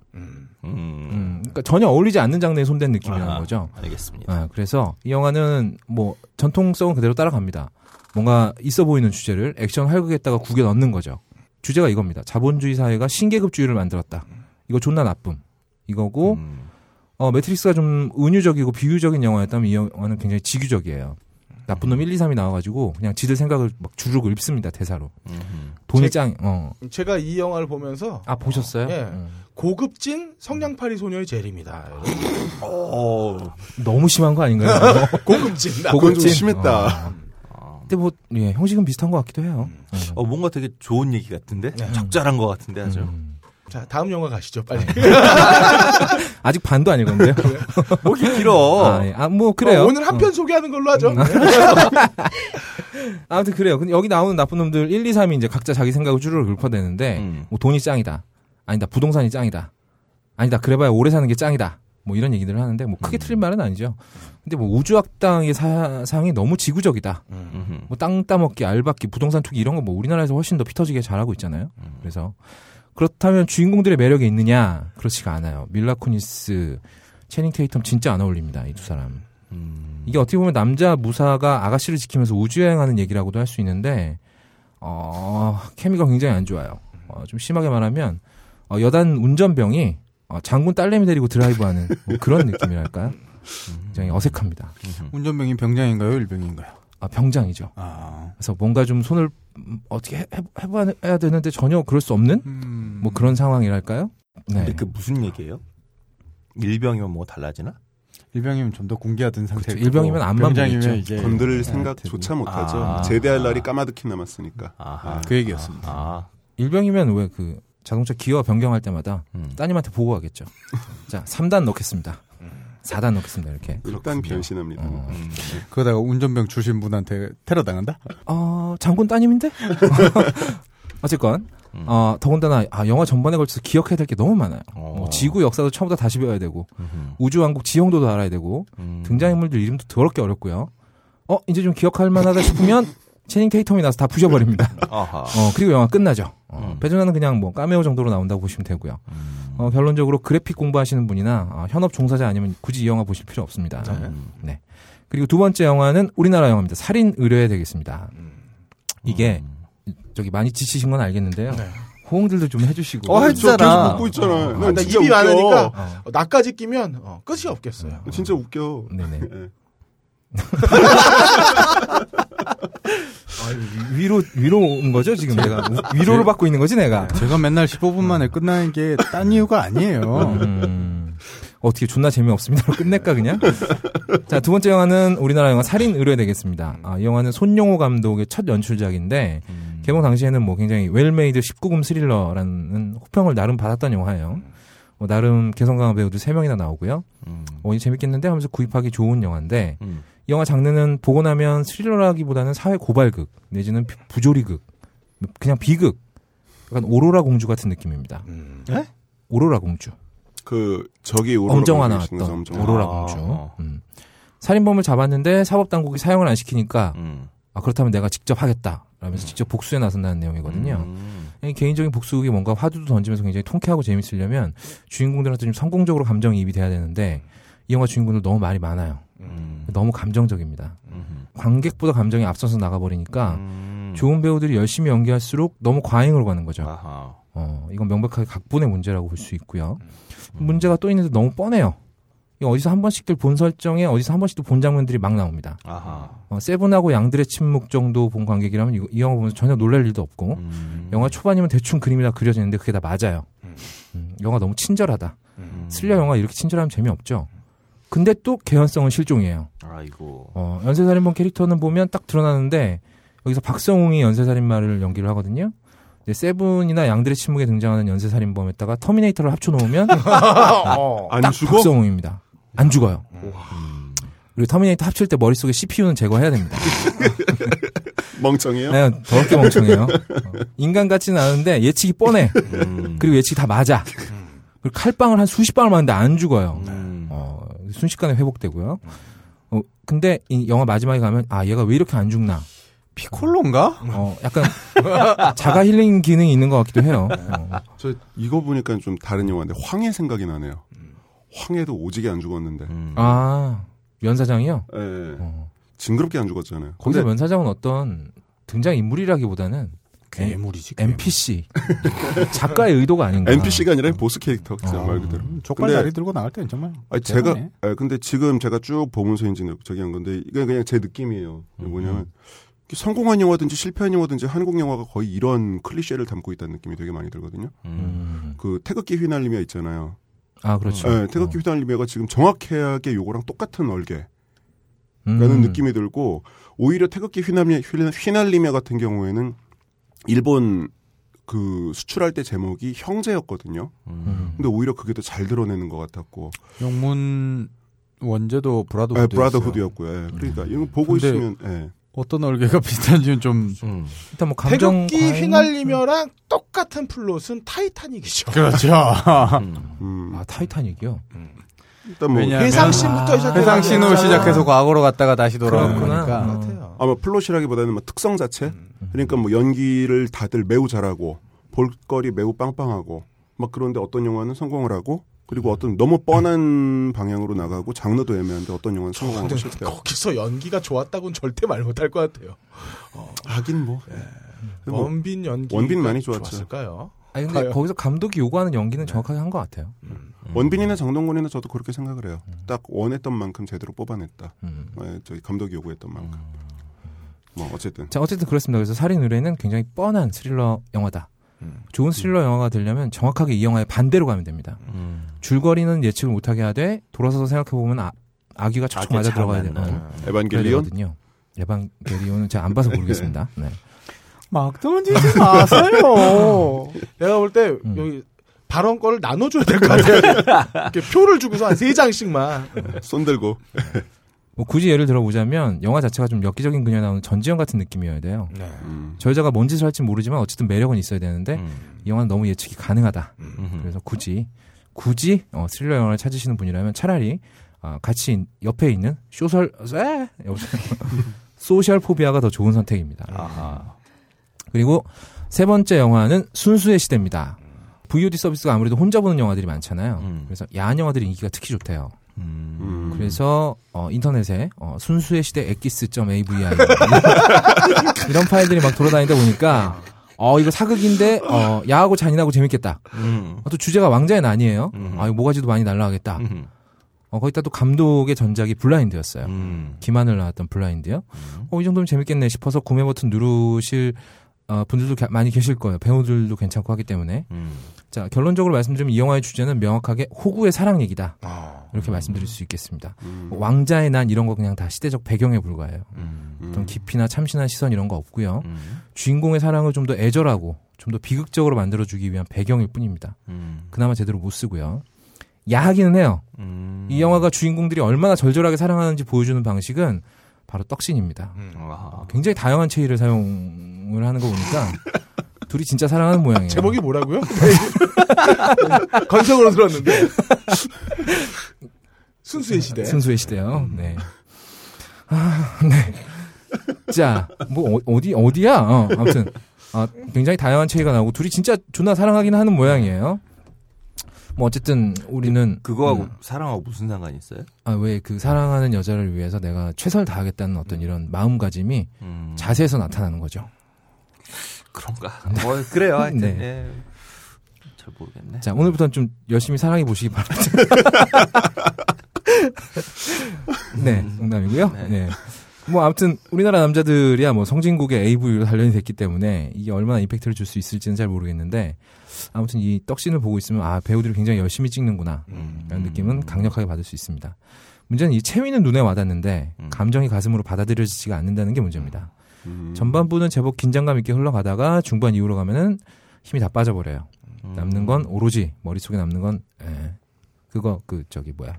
음. 음, 그러니까 전혀 어울리지 않는 장르에 손댄 느낌이라는 아하, 거죠. 알겠습니다. 아, 그래서 이 영화는 뭐 전통성은 그대로 따라갑니다. 뭔가 있어 보이는 주제를 액션 활극에다가 구겨 넣는 거죠. 주제가 이겁니다. 자본주의 사회가 신계급주의를 만들었다. 이거 존나 나쁨. 이거고 음. 어, 매트릭스가 좀 은유적이고 비유적인 영화였다면 이 영화는 굉장히 지규적이에요. 나쁜 놈 1, 2, 3이 나와가지고 그냥 지들 생각을 막 주르륵 읊습니다 대사로. 돈이 제- 짱. 어. 제가 이 영화를 보면서 아 보셨어요? 예. 음. 고급진 성냥팔이 소녀의 젤입니다. 어. 너무 심한 거 아닌가요? 고급진. 고급진? 심했다. 어. 아. 근데 뭐 예, 형식은 비슷한 것 같기도 해요. 어. 어, 뭔가 되게 좋은 얘기 같은데? 네. 적절한 것 같은데, 아주. 음. 자 다음 영화 가시죠 빨리. 아직 반도 안 읽었는데요. 뭐 이렇게 길어. 아, 예. 아, 뭐 그래요. 어, 오늘 한편 어. 소개하는 걸로 하죠. 음. 아무튼 그래요. 근데 여기 나오는 나쁜 놈들 1, 2, 3이 이제 각자 자기 생각을 주르륵 읊어대는데 음. 뭐 돈이 짱이다. 아니다. 부동산이 짱이다. 아니다. 그래봐야 오래 사는 게 짱이다. 뭐 이런 얘기들을 하는데 뭐 크게 틀린 말은 아니죠. 근데 뭐 우주학당의 사상이 너무 지구적이다. 음흠. 뭐땅 따먹기, 알받기, 부동산 투기 이런 거 뭐 우리나라에서 훨씬 더 피터지게 잘하고 있잖아요. 그래서 그렇다면 주인공들의 매력이 있느냐? 그렇지가 않아요. 밀라 쿠니스, 체닝 테이텀 진짜 안 어울립니다. 이 두 사람. 음. 이게 어떻게 보면 남자 무사가 아가씨를 지키면서 우주여행하는 얘기라고도 할 수 있는데 어, 케미가 굉장히 안 좋아요. 어, 좀 심하게 말하면 어, 여단 운전병이 어, 장군 딸내미 데리고 드라이브하는 뭐 그런 느낌이랄까요? 굉장히 어색합니다. 운전병이 병장인가요, 일병인가요? 아, 병장이죠. 아. 그래서 뭔가 좀 손을 음, 어떻게 해, 해봐야 되는데 전혀 그럴 수 없는 음. 뭐 그런 상황이랄까요? 네. 근데 그 무슨 얘기예요? 일병이면 뭐 달라지나? 일병이면 좀 더 공개하던 상태. 그렇죠. 일병이면 안만 병장이면 보겠죠. 이제 건드릴 네, 생각조차 되고. 못하죠. 아. 제대할 날이 까마득히 남았으니까. 아하. 그 얘기였습니다. 아. 일병이면 왜 그 자동차 기어 변경할 때마다 음. 따님한테 보고하겠죠. 자, 3단 넣겠습니다. 4단 넣겠습니다. 이렇게. 일단 변신합니다. 어, 음. 그러다가 운전병 출신 분한테 테러 당한다? 어, 장군 따님인데? 어쨌건, 음. 어, 더군다나, 아, 영화 전반에 걸쳐서 기억해야 될 게 너무 많아요. 어. 뭐 지구 역사도 처음부터 다시 배워야 되고, 음흠. 우주왕국 지형도도 알아야 되고, 음. 등장인물들 이름도 더럽게 어렵고요. 어, 이제 좀 기억할 만하다 싶으면, 체닝 테이텀이 나서 다 부셔버립니다. 어, 그리고 영화 끝나죠. 어, 음. 배준하는 그냥 뭐 까메오 정도로 나온다고 보시면 되고요. 음. 어, 결론적으로 그래픽 공부하시는 분이나 어, 현업 종사자 아니면 굳이 이 영화 보실 필요 없습니다. 음. 네. 그리고 두 번째 영화는 우리나라 영화입니다. 살인 의뢰 되겠습니다. 이게 음. 저기 많이 지치신 건 알겠는데요. 네. 호응들도 좀 해주시고. 어, 저 했잖아. 계속 웃고 있잖아. 아, 난나 입이 웃겨. 많으니까 어, 어, 나까지 끼면 어, 끝이 없겠어요. 진짜 웃겨. 네네. 예. 아, 위로 위로 온 거죠 지금 내가 우- 위로를 받고 있는 거지 내가. 제가 맨날 15분 만에 끝나는 게 딴 이유가 아니에요. 음, 어떻게 존나 재미없습니다로 끝낼까 그냥? 자 두 번째 영화는 우리나라 영화 살인 의뢰 되겠습니다. 아, 이 영화는 손용호 감독의 첫 연출작인데 음. 개봉 당시에는 뭐 굉장히 well-made 19금 스릴러라는 호평을 나름 받았던 영화예요. 뭐 나름 개성 강한 배우들 3 명이나 나오고요. 음. 어, 이 재밌겠는데 하면서 구입하기 좋은 영화인데 음. 이 영화 장르는 보고 나면 스릴러라기보다는 사회 고발극 내지는 비- 부조리극 그냥 비극 약간 오로라 공주 같은 느낌입니다. 음. 에? 오로라 공주. 그 저기 오로라 엄정화 나왔던 엄정화. 오로라 아. 공주. 음. 살인범을 잡았는데 사법 당국이 사형을 안 시키니까 음. 아, 그렇다면 내가 직접 하겠다. 라면서 직접 복수에 나선다는 내용이거든요. 음. 이 개인적인 복수극이 뭔가 화두도 던지면서 굉장히 통쾌하고 재밌으려면 주인공들한테 좀 성공적으로 감정이입이 돼야 되는데 이 영화 주인공들 너무 말이 많아요. 음. 너무 감정적입니다. 음. 관객보다 감정이 앞서서 나가버리니까 음. 좋은 배우들이 열심히 연기할수록 너무 과잉으로 가는 거죠. 아하. 어, 이건 명백하게 각본의 문제라고 볼 수 있고요. 문제가 또 있는데 너무 뻔해요. 어디서 한 번씩들 본 설정에 어디서 한 번씩 또본 장면들이 막 나옵니다. 어, 세븐하고 양들의 침묵 정도 본 관객이라면 이거- 이 영화 보면서 전혀 놀랄 일도 없고 음. 영화 초반이면 대충 그림이 다 그려지는데 그게 다 맞아요. 음, 영화 너무 친절하다. 음. 스릴러 영화 이렇게 친절하면 재미없죠. 근데 또 개연성은 실종이에요. 아이고. 어, 연쇄살인범 캐릭터는 보면 딱 드러나는데 여기서 박성웅이 연쇄살인마를 연기를 하거든요. 세븐이나 양들의 침묵에 등장하는 연쇄살인범에다가 터미네이터를 합쳐놓으면 어. 안딱 죽어? 박성웅입니다. 안 죽어요. 음. 그리고 터미네이터 합칠 때 머릿속에 CPU는 제거해야 됩니다. 멍청해요? 네, 더럽게 멍청해요. 어, 인간 같지는 않은데 예측이 뻔해. 음. 그리고 예측이 다 맞아. 그리고 칼빵을 한 수십 방을 맞는데 안 죽어요. 음. 어, 순식간에 회복되고요. 어, 근데 이 영화 마지막에 가면 아 얘가 왜 이렇게 안 죽나? 피콜로인가? 어, 약간 자가 힐링 기능이 있는 것 같기도 해요. 어, 저 이거 보니까 좀 다른 영화인데 황해 생각이 나네요. 황해도 오지게 안 죽었는데. 음. 아 면사장이요? 예. 어. 징그럽게 안 죽었잖아요. 거기서 근데 면사장은 어떤 등장 인물이라기보다는 괴물이지. NPC 작가의 의도가 아닌가. NPC가 아니라 보스 캐릭터 그냥 어. 말 그대로. 족발 근데- 다리 들고 나갈 땐 정말. 아니 제가. 아, 근데 지금 제가 쭉 보면서 이제 저기 한 건데 이게 그냥 제 느낌이에요. 이게 뭐냐면 성공한 영화든지 실패한 영화든지 한국 영화가 거의 이런 클리셰를 담고 있다는 느낌이 되게 많이 들거든요. 음. 음. 그 태극기 휘날리며 있잖아요. 아 그렇죠. 네, 태극기 휘날리며가 지금 정확하게 요거랑 똑같은 얼개 라는 음. 느낌이 들고 오히려 태극기 휘날리며, 휘날리며 같은 경우에는 일본 그 수출할 때 제목이 형제였거든요. 음. 근데 오히려 그게 더 잘 드러내는 것 같았고. 영문 원제도 Brotherhood. 네, Brotherhood였고요. 예. 그러니까 이거 보고 있으면 예. 어떤 얼개가 비슷한지는 좀. 음. 일단 뭐 감정 태극기 과잉? 휘날리며랑 똑같은 플롯은 타이타닉이죠. 그렇죠. 음. 음, 아 타이타닉이요. 일단 뭐 왜냐하면 회상씬부터 시작해서 회상신으로 시작해서 과거로 갔다가 다시. 돌아오니까. 어. 같아요. 아마 플롯이라기보다는 뭐 특성 자체. 그러니까 뭐 연기를 다들 매우 잘하고 볼거리 매우 빵빵하고 막 그런데 어떤 영화는 성공을 하고 그리고 어떤 너무 뻔한 방향으로 나가고 장르도 애매한데 어떤 영화는 성공하고 실패하고. 거기서 연기가 좋았다고는 절대 말 못할 것 같아요. 하긴 뭐. 뭐 원빈 연기 원빈 많이 좋았죠. 좋았을까요? 아니 근데 과연? 거기서 감독이 요구하는 연기는 정확하게 한 것 같아요. 원빈이나 장동건이나 저도 그렇게 생각을 해요. 딱 원했던 만큼 제대로 뽑아냈다. 음. 예, 저기 감독이 요구했던 만큼. 뭐 어쨌든 자 어쨌든 그렇습니다. 그래서 살인 의뢰는 굉장히 뻔한 스릴러 영화다. 음. 좋은 스릴러 영화가 되려면 정확하게 이 영화의 반대로 가면 됩니다. 음. 줄거리는 예측을 못하게 하되 돌아서서 생각해 보면 아, 아기가 척척 맞아 잘 들어가야 돼. 맞는. 어, 되거든요. 에반게리온은 제가 안 봐서 모르겠습니다. 네. 막 던지지 마세요. 내가 볼때 음. 여기 발언권을 나눠줘야 될 것 같아요. 이렇게 표를 주고서 한 세 장씩만. 손 들고 뭐 굳이 예를 들어보자면 영화 자체가 좀 엽기적인 그녀 나오는 전지현 같은 느낌이어야 돼요. 음. 저 여자가 뭔 짓을 할지 모르지만 어쨌든 매력은 있어야 되는데 음. 이 영화는 너무 예측이 가능하다. 음. 그래서 굳이 굳이 어, 스릴러 영화를 찾으시는 분이라면 차라리 아, 같이 인- 옆에 있는 social 에? Social Phobia가 더 좋은 선택입니다. 아하. 그리고 세 번째 영화는 순수의 시대입니다. VOD 서비스가 아무래도 혼자 보는 영화들이 많잖아요. 음. 그래서 야한 영화들이 인기가 특히 좋대요. 음. 음. 그래서 어, 인터넷에 어, 순수의 시대 엑기스.avi 이런 파일들이 막 돌아다니다 보니까 어 이거 사극인데 어 야하고 잔인하고 재밌겠다. 음. 어, 또 주제가 왕자의 난이에요. 음. 아 이거 모가지도 많이 날라가겠다. 음. 어 거기다 또 감독의 전작이 블라인드였어요. 음. 김하늘 나왔던 블라인드요. 어 이 정도면 재밌겠네 싶어서 구매 버튼 누르실 어, 분들도 가- 많이 계실 거예요. 배우들도 괜찮고 하기 때문에. 음. 자 결론적으로 말씀드리면 이 영화의 주제는 명확하게 호구의 사랑 얘기다. 아. 이렇게 말씀드릴 수 있겠습니다. 음. 뭐 왕자의 난 이런 거 그냥 다 시대적 배경에 불과해요. 음. 음. 어떤 깊이나 참신한 시선 이런 거 없고요. 음. 주인공의 사랑을 좀 더 애절하고 좀 더 비극적으로 만들어주기 위한 배경일 뿐입니다. 음. 그나마 제대로 못 쓰고요. 야하기는 해요. 음. 이 영화가 주인공들이 얼마나 절절하게 사랑하는지 보여주는 방식은 바로 떡신입니다. 굉장히 다양한 체위를 사용 을 하는 거 보니까 둘이 진짜 사랑하는 모양이에요. 제목이 뭐라고요? 네. 건성으로 들었는데. 순수의 시대. 순수의 시대요. 네. 아, 네. 자, 뭐 어, 디 어디야? 어, 아무튼 아, 굉장히 다양한 체계가 나오고 둘이 진짜 존나 사랑하긴 하는 모양이에요. 뭐 어쨌든 우리는 그거하고 음, 사랑하고 무슨 상관이 있어요? 아, 왜 그 사랑하는 여자를 위해서 내가 최선을 다하겠다는 어떤 이런 마음가짐이 음, 자세에서 나타나는 거죠. 그런가? 뭐 그래요. 하여튼 네. 예. 잘 모르겠네. 자, 오늘부터는 좀 열심히 사랑해 보시기 바랍니다. 네, 농담이고요. 네. 네. 뭐 아무튼 우리나라 남자들이야 뭐 성진국의 AV로 단련이 됐기 때문에 이게 얼마나 임팩트를 줄 수 있을지는 잘 모르겠는데 아무튼 이 떡신을 보고 있으면 아 배우들이 굉장히 열심히 찍는구나 음. 라는 느낌은 강력하게 받을 수 있습니다. 문제는 이 체위는 눈에 와닿는데 음. 감정이 가슴으로 받아들여지지가 않는다는 게 문제입니다. 음. 전반부는 제법 긴장감 있게 흘러가다가 중반 이후로 가면은 힘이 다 빠져버려요. 음. 남는 건 오로지 머릿속에 남는 건 에, 그거 그 저기 뭐야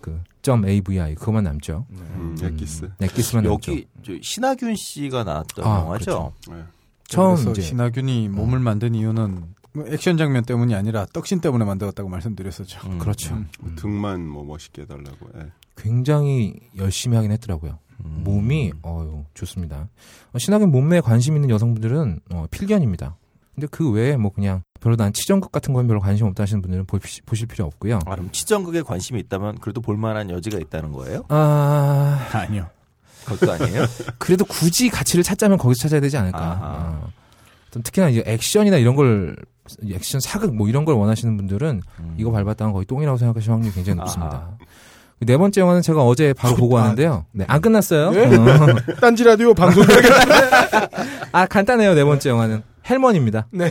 그점 AVI 그거만 남죠. 음, 엑기스. 엑기스만 남죠. 여기 저 신하균 씨가 나왔던 아, 영화죠. 네. 처음 그래서 이제 신하균이 몸을 만든 이유는 뭐 액션 장면 때문이 아니라 떡신 때문에 만들었다고 말씀드렸었죠. 음. 그렇죠. 음. 음. 등만 뭐 멋있게 해달라고. 예. 굉장히 열심히 하긴 했더라고요. 음. 몸이 어유 좋습니다. 어, 신학은 몸매에 관심 있는 여성분들은 어, 필견입니다. 근데 그 외에 뭐 그냥 별로 난 치정극 같은 건 별로 관심 없다 하시는 분들은 보시, 보실 필요 없고요. 아, 그럼 치정극에 관심이 있다면 그래도 볼만한 여지가 있다는 거예요? 아 아니요. 그것도 아니에요? 그래도 굳이 가치를 찾자면 거기서 찾아야 되지 않을까. 아하. 어. 좀 특히나 이제 액션이나 이런 걸 액션 사극 뭐 이런 걸 원하시는 분들은 음. 이거 밟았다는 거의 똥이라고 생각하실 확률이 굉장히 아하. 높습니다. 네 번째 영화는 제가 어제 바로 보고 왔는데요. 네, 안 끝났어요. 네? 어. 딴지 라디오 방송 아, 간단해요. 네 번째 영화는 헬먼입니다. 네.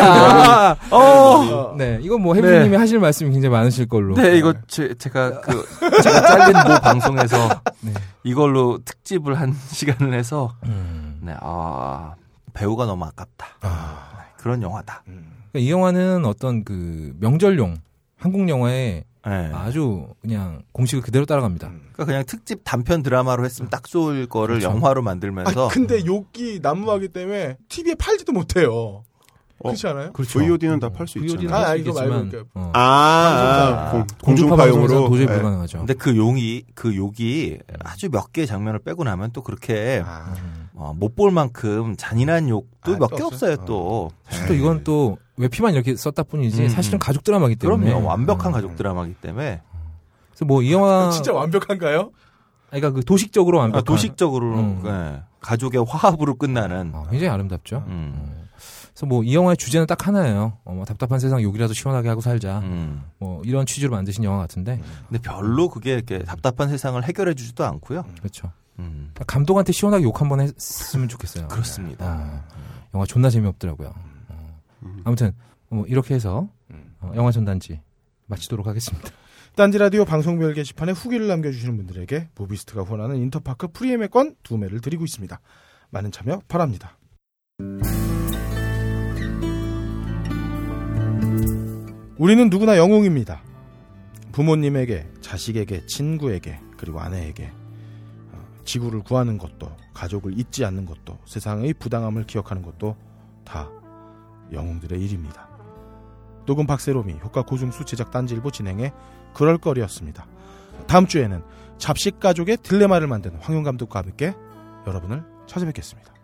아, 어. 어. 네, 이거 뭐 해비님이 하실 말씀이 굉장히 많으실 걸로. 네, 이거 제, 제가 그 제가 잘린 모 방송에서 네. 이걸로 특집을 한 시간을 해서 음. 네, 아 배우가 너무 아깝다. 네, 그런 영화다. 그러니까 이 영화는 어떤 그 명절용 한국 영화에 네. 아주 그냥 공식을 그대로 따라갑니다. 그러니까 그냥 특집 단편 드라마로 했으면 딱 좋을 거를 그렇죠. 영화로 아, 만들면서 근데 욕기 난무하기 때문에 TV에 팔지도 못해요. 그렇지 않아요? 그렇죠. VOD는 다팔 수 있잖아요. 아, 할수 이거 말고 어. 아, 아, 공- 공중파용으로 공중파용으로 도저히 예. 불가능하죠. 근데 그 용이 그 욕이 아주 몇개 장면을 빼고 나면 또 그렇게 아, 음. 못 볼 만큼 잔인한 욕도 아, 몇또개 없어요? 없어요 또. 사실 또 이건 또 외피만 이렇게 썼다 뿐이지 음. 사실은 가족 드라마기 때문에. 그럼요 완벽한 음. 가족 드라마기 때문에 그래서 뭐 이 영화 진짜 완벽한가요? 그러니까 그 도식적으로 아, 완벽한 도식적으로 음. 예, 가족의 화합으로 끝나는 어, 굉장히 아름답죠. 음. 어. 그래서 뭐 이 영화의 주제는 딱 하나예요. 어, 뭐 답답한 세상 욕이라도 시원하게 하고 살자. 음. 뭐 이런 취지로 만드신 영화 같은데 근데 별로 그게 이렇게 답답한 세상을 해결해 주지도 않고요. 그렇죠. 음. 감독한테 시원하게 욕 한번 했으면 좋겠어요. 그렇습니다. 어, 영화 존나 재미없더라고요. 어. 아무튼 뭐 이렇게 해서 어, 영화 전단지 마치도록 하겠습니다. 딴지 라디오 방송별 게시판에 후기를 남겨주시는 분들에게 무비스트가 후원하는 인터파크 프리 예매권 두 매를 드리고 있습니다. 많은 참여 바랍니다. 우리는 누구나 영웅입니다. 부모님에게, 자식에게, 친구에게, 그리고 아내에게 어, 지구를 구하는 것도, 가족을 잊지 않는 것도, 세상의 부당함을 기억하는 것도 다 영웅들의 일입니다. 녹음 박세롬이 효과 고중수 제작 딴지일보 진행해 그럴 거리였습니다. 다음 주에는 잡식 가족의 딜레마를 만든 황용 감독과 함께 여러분을 찾아뵙겠습니다.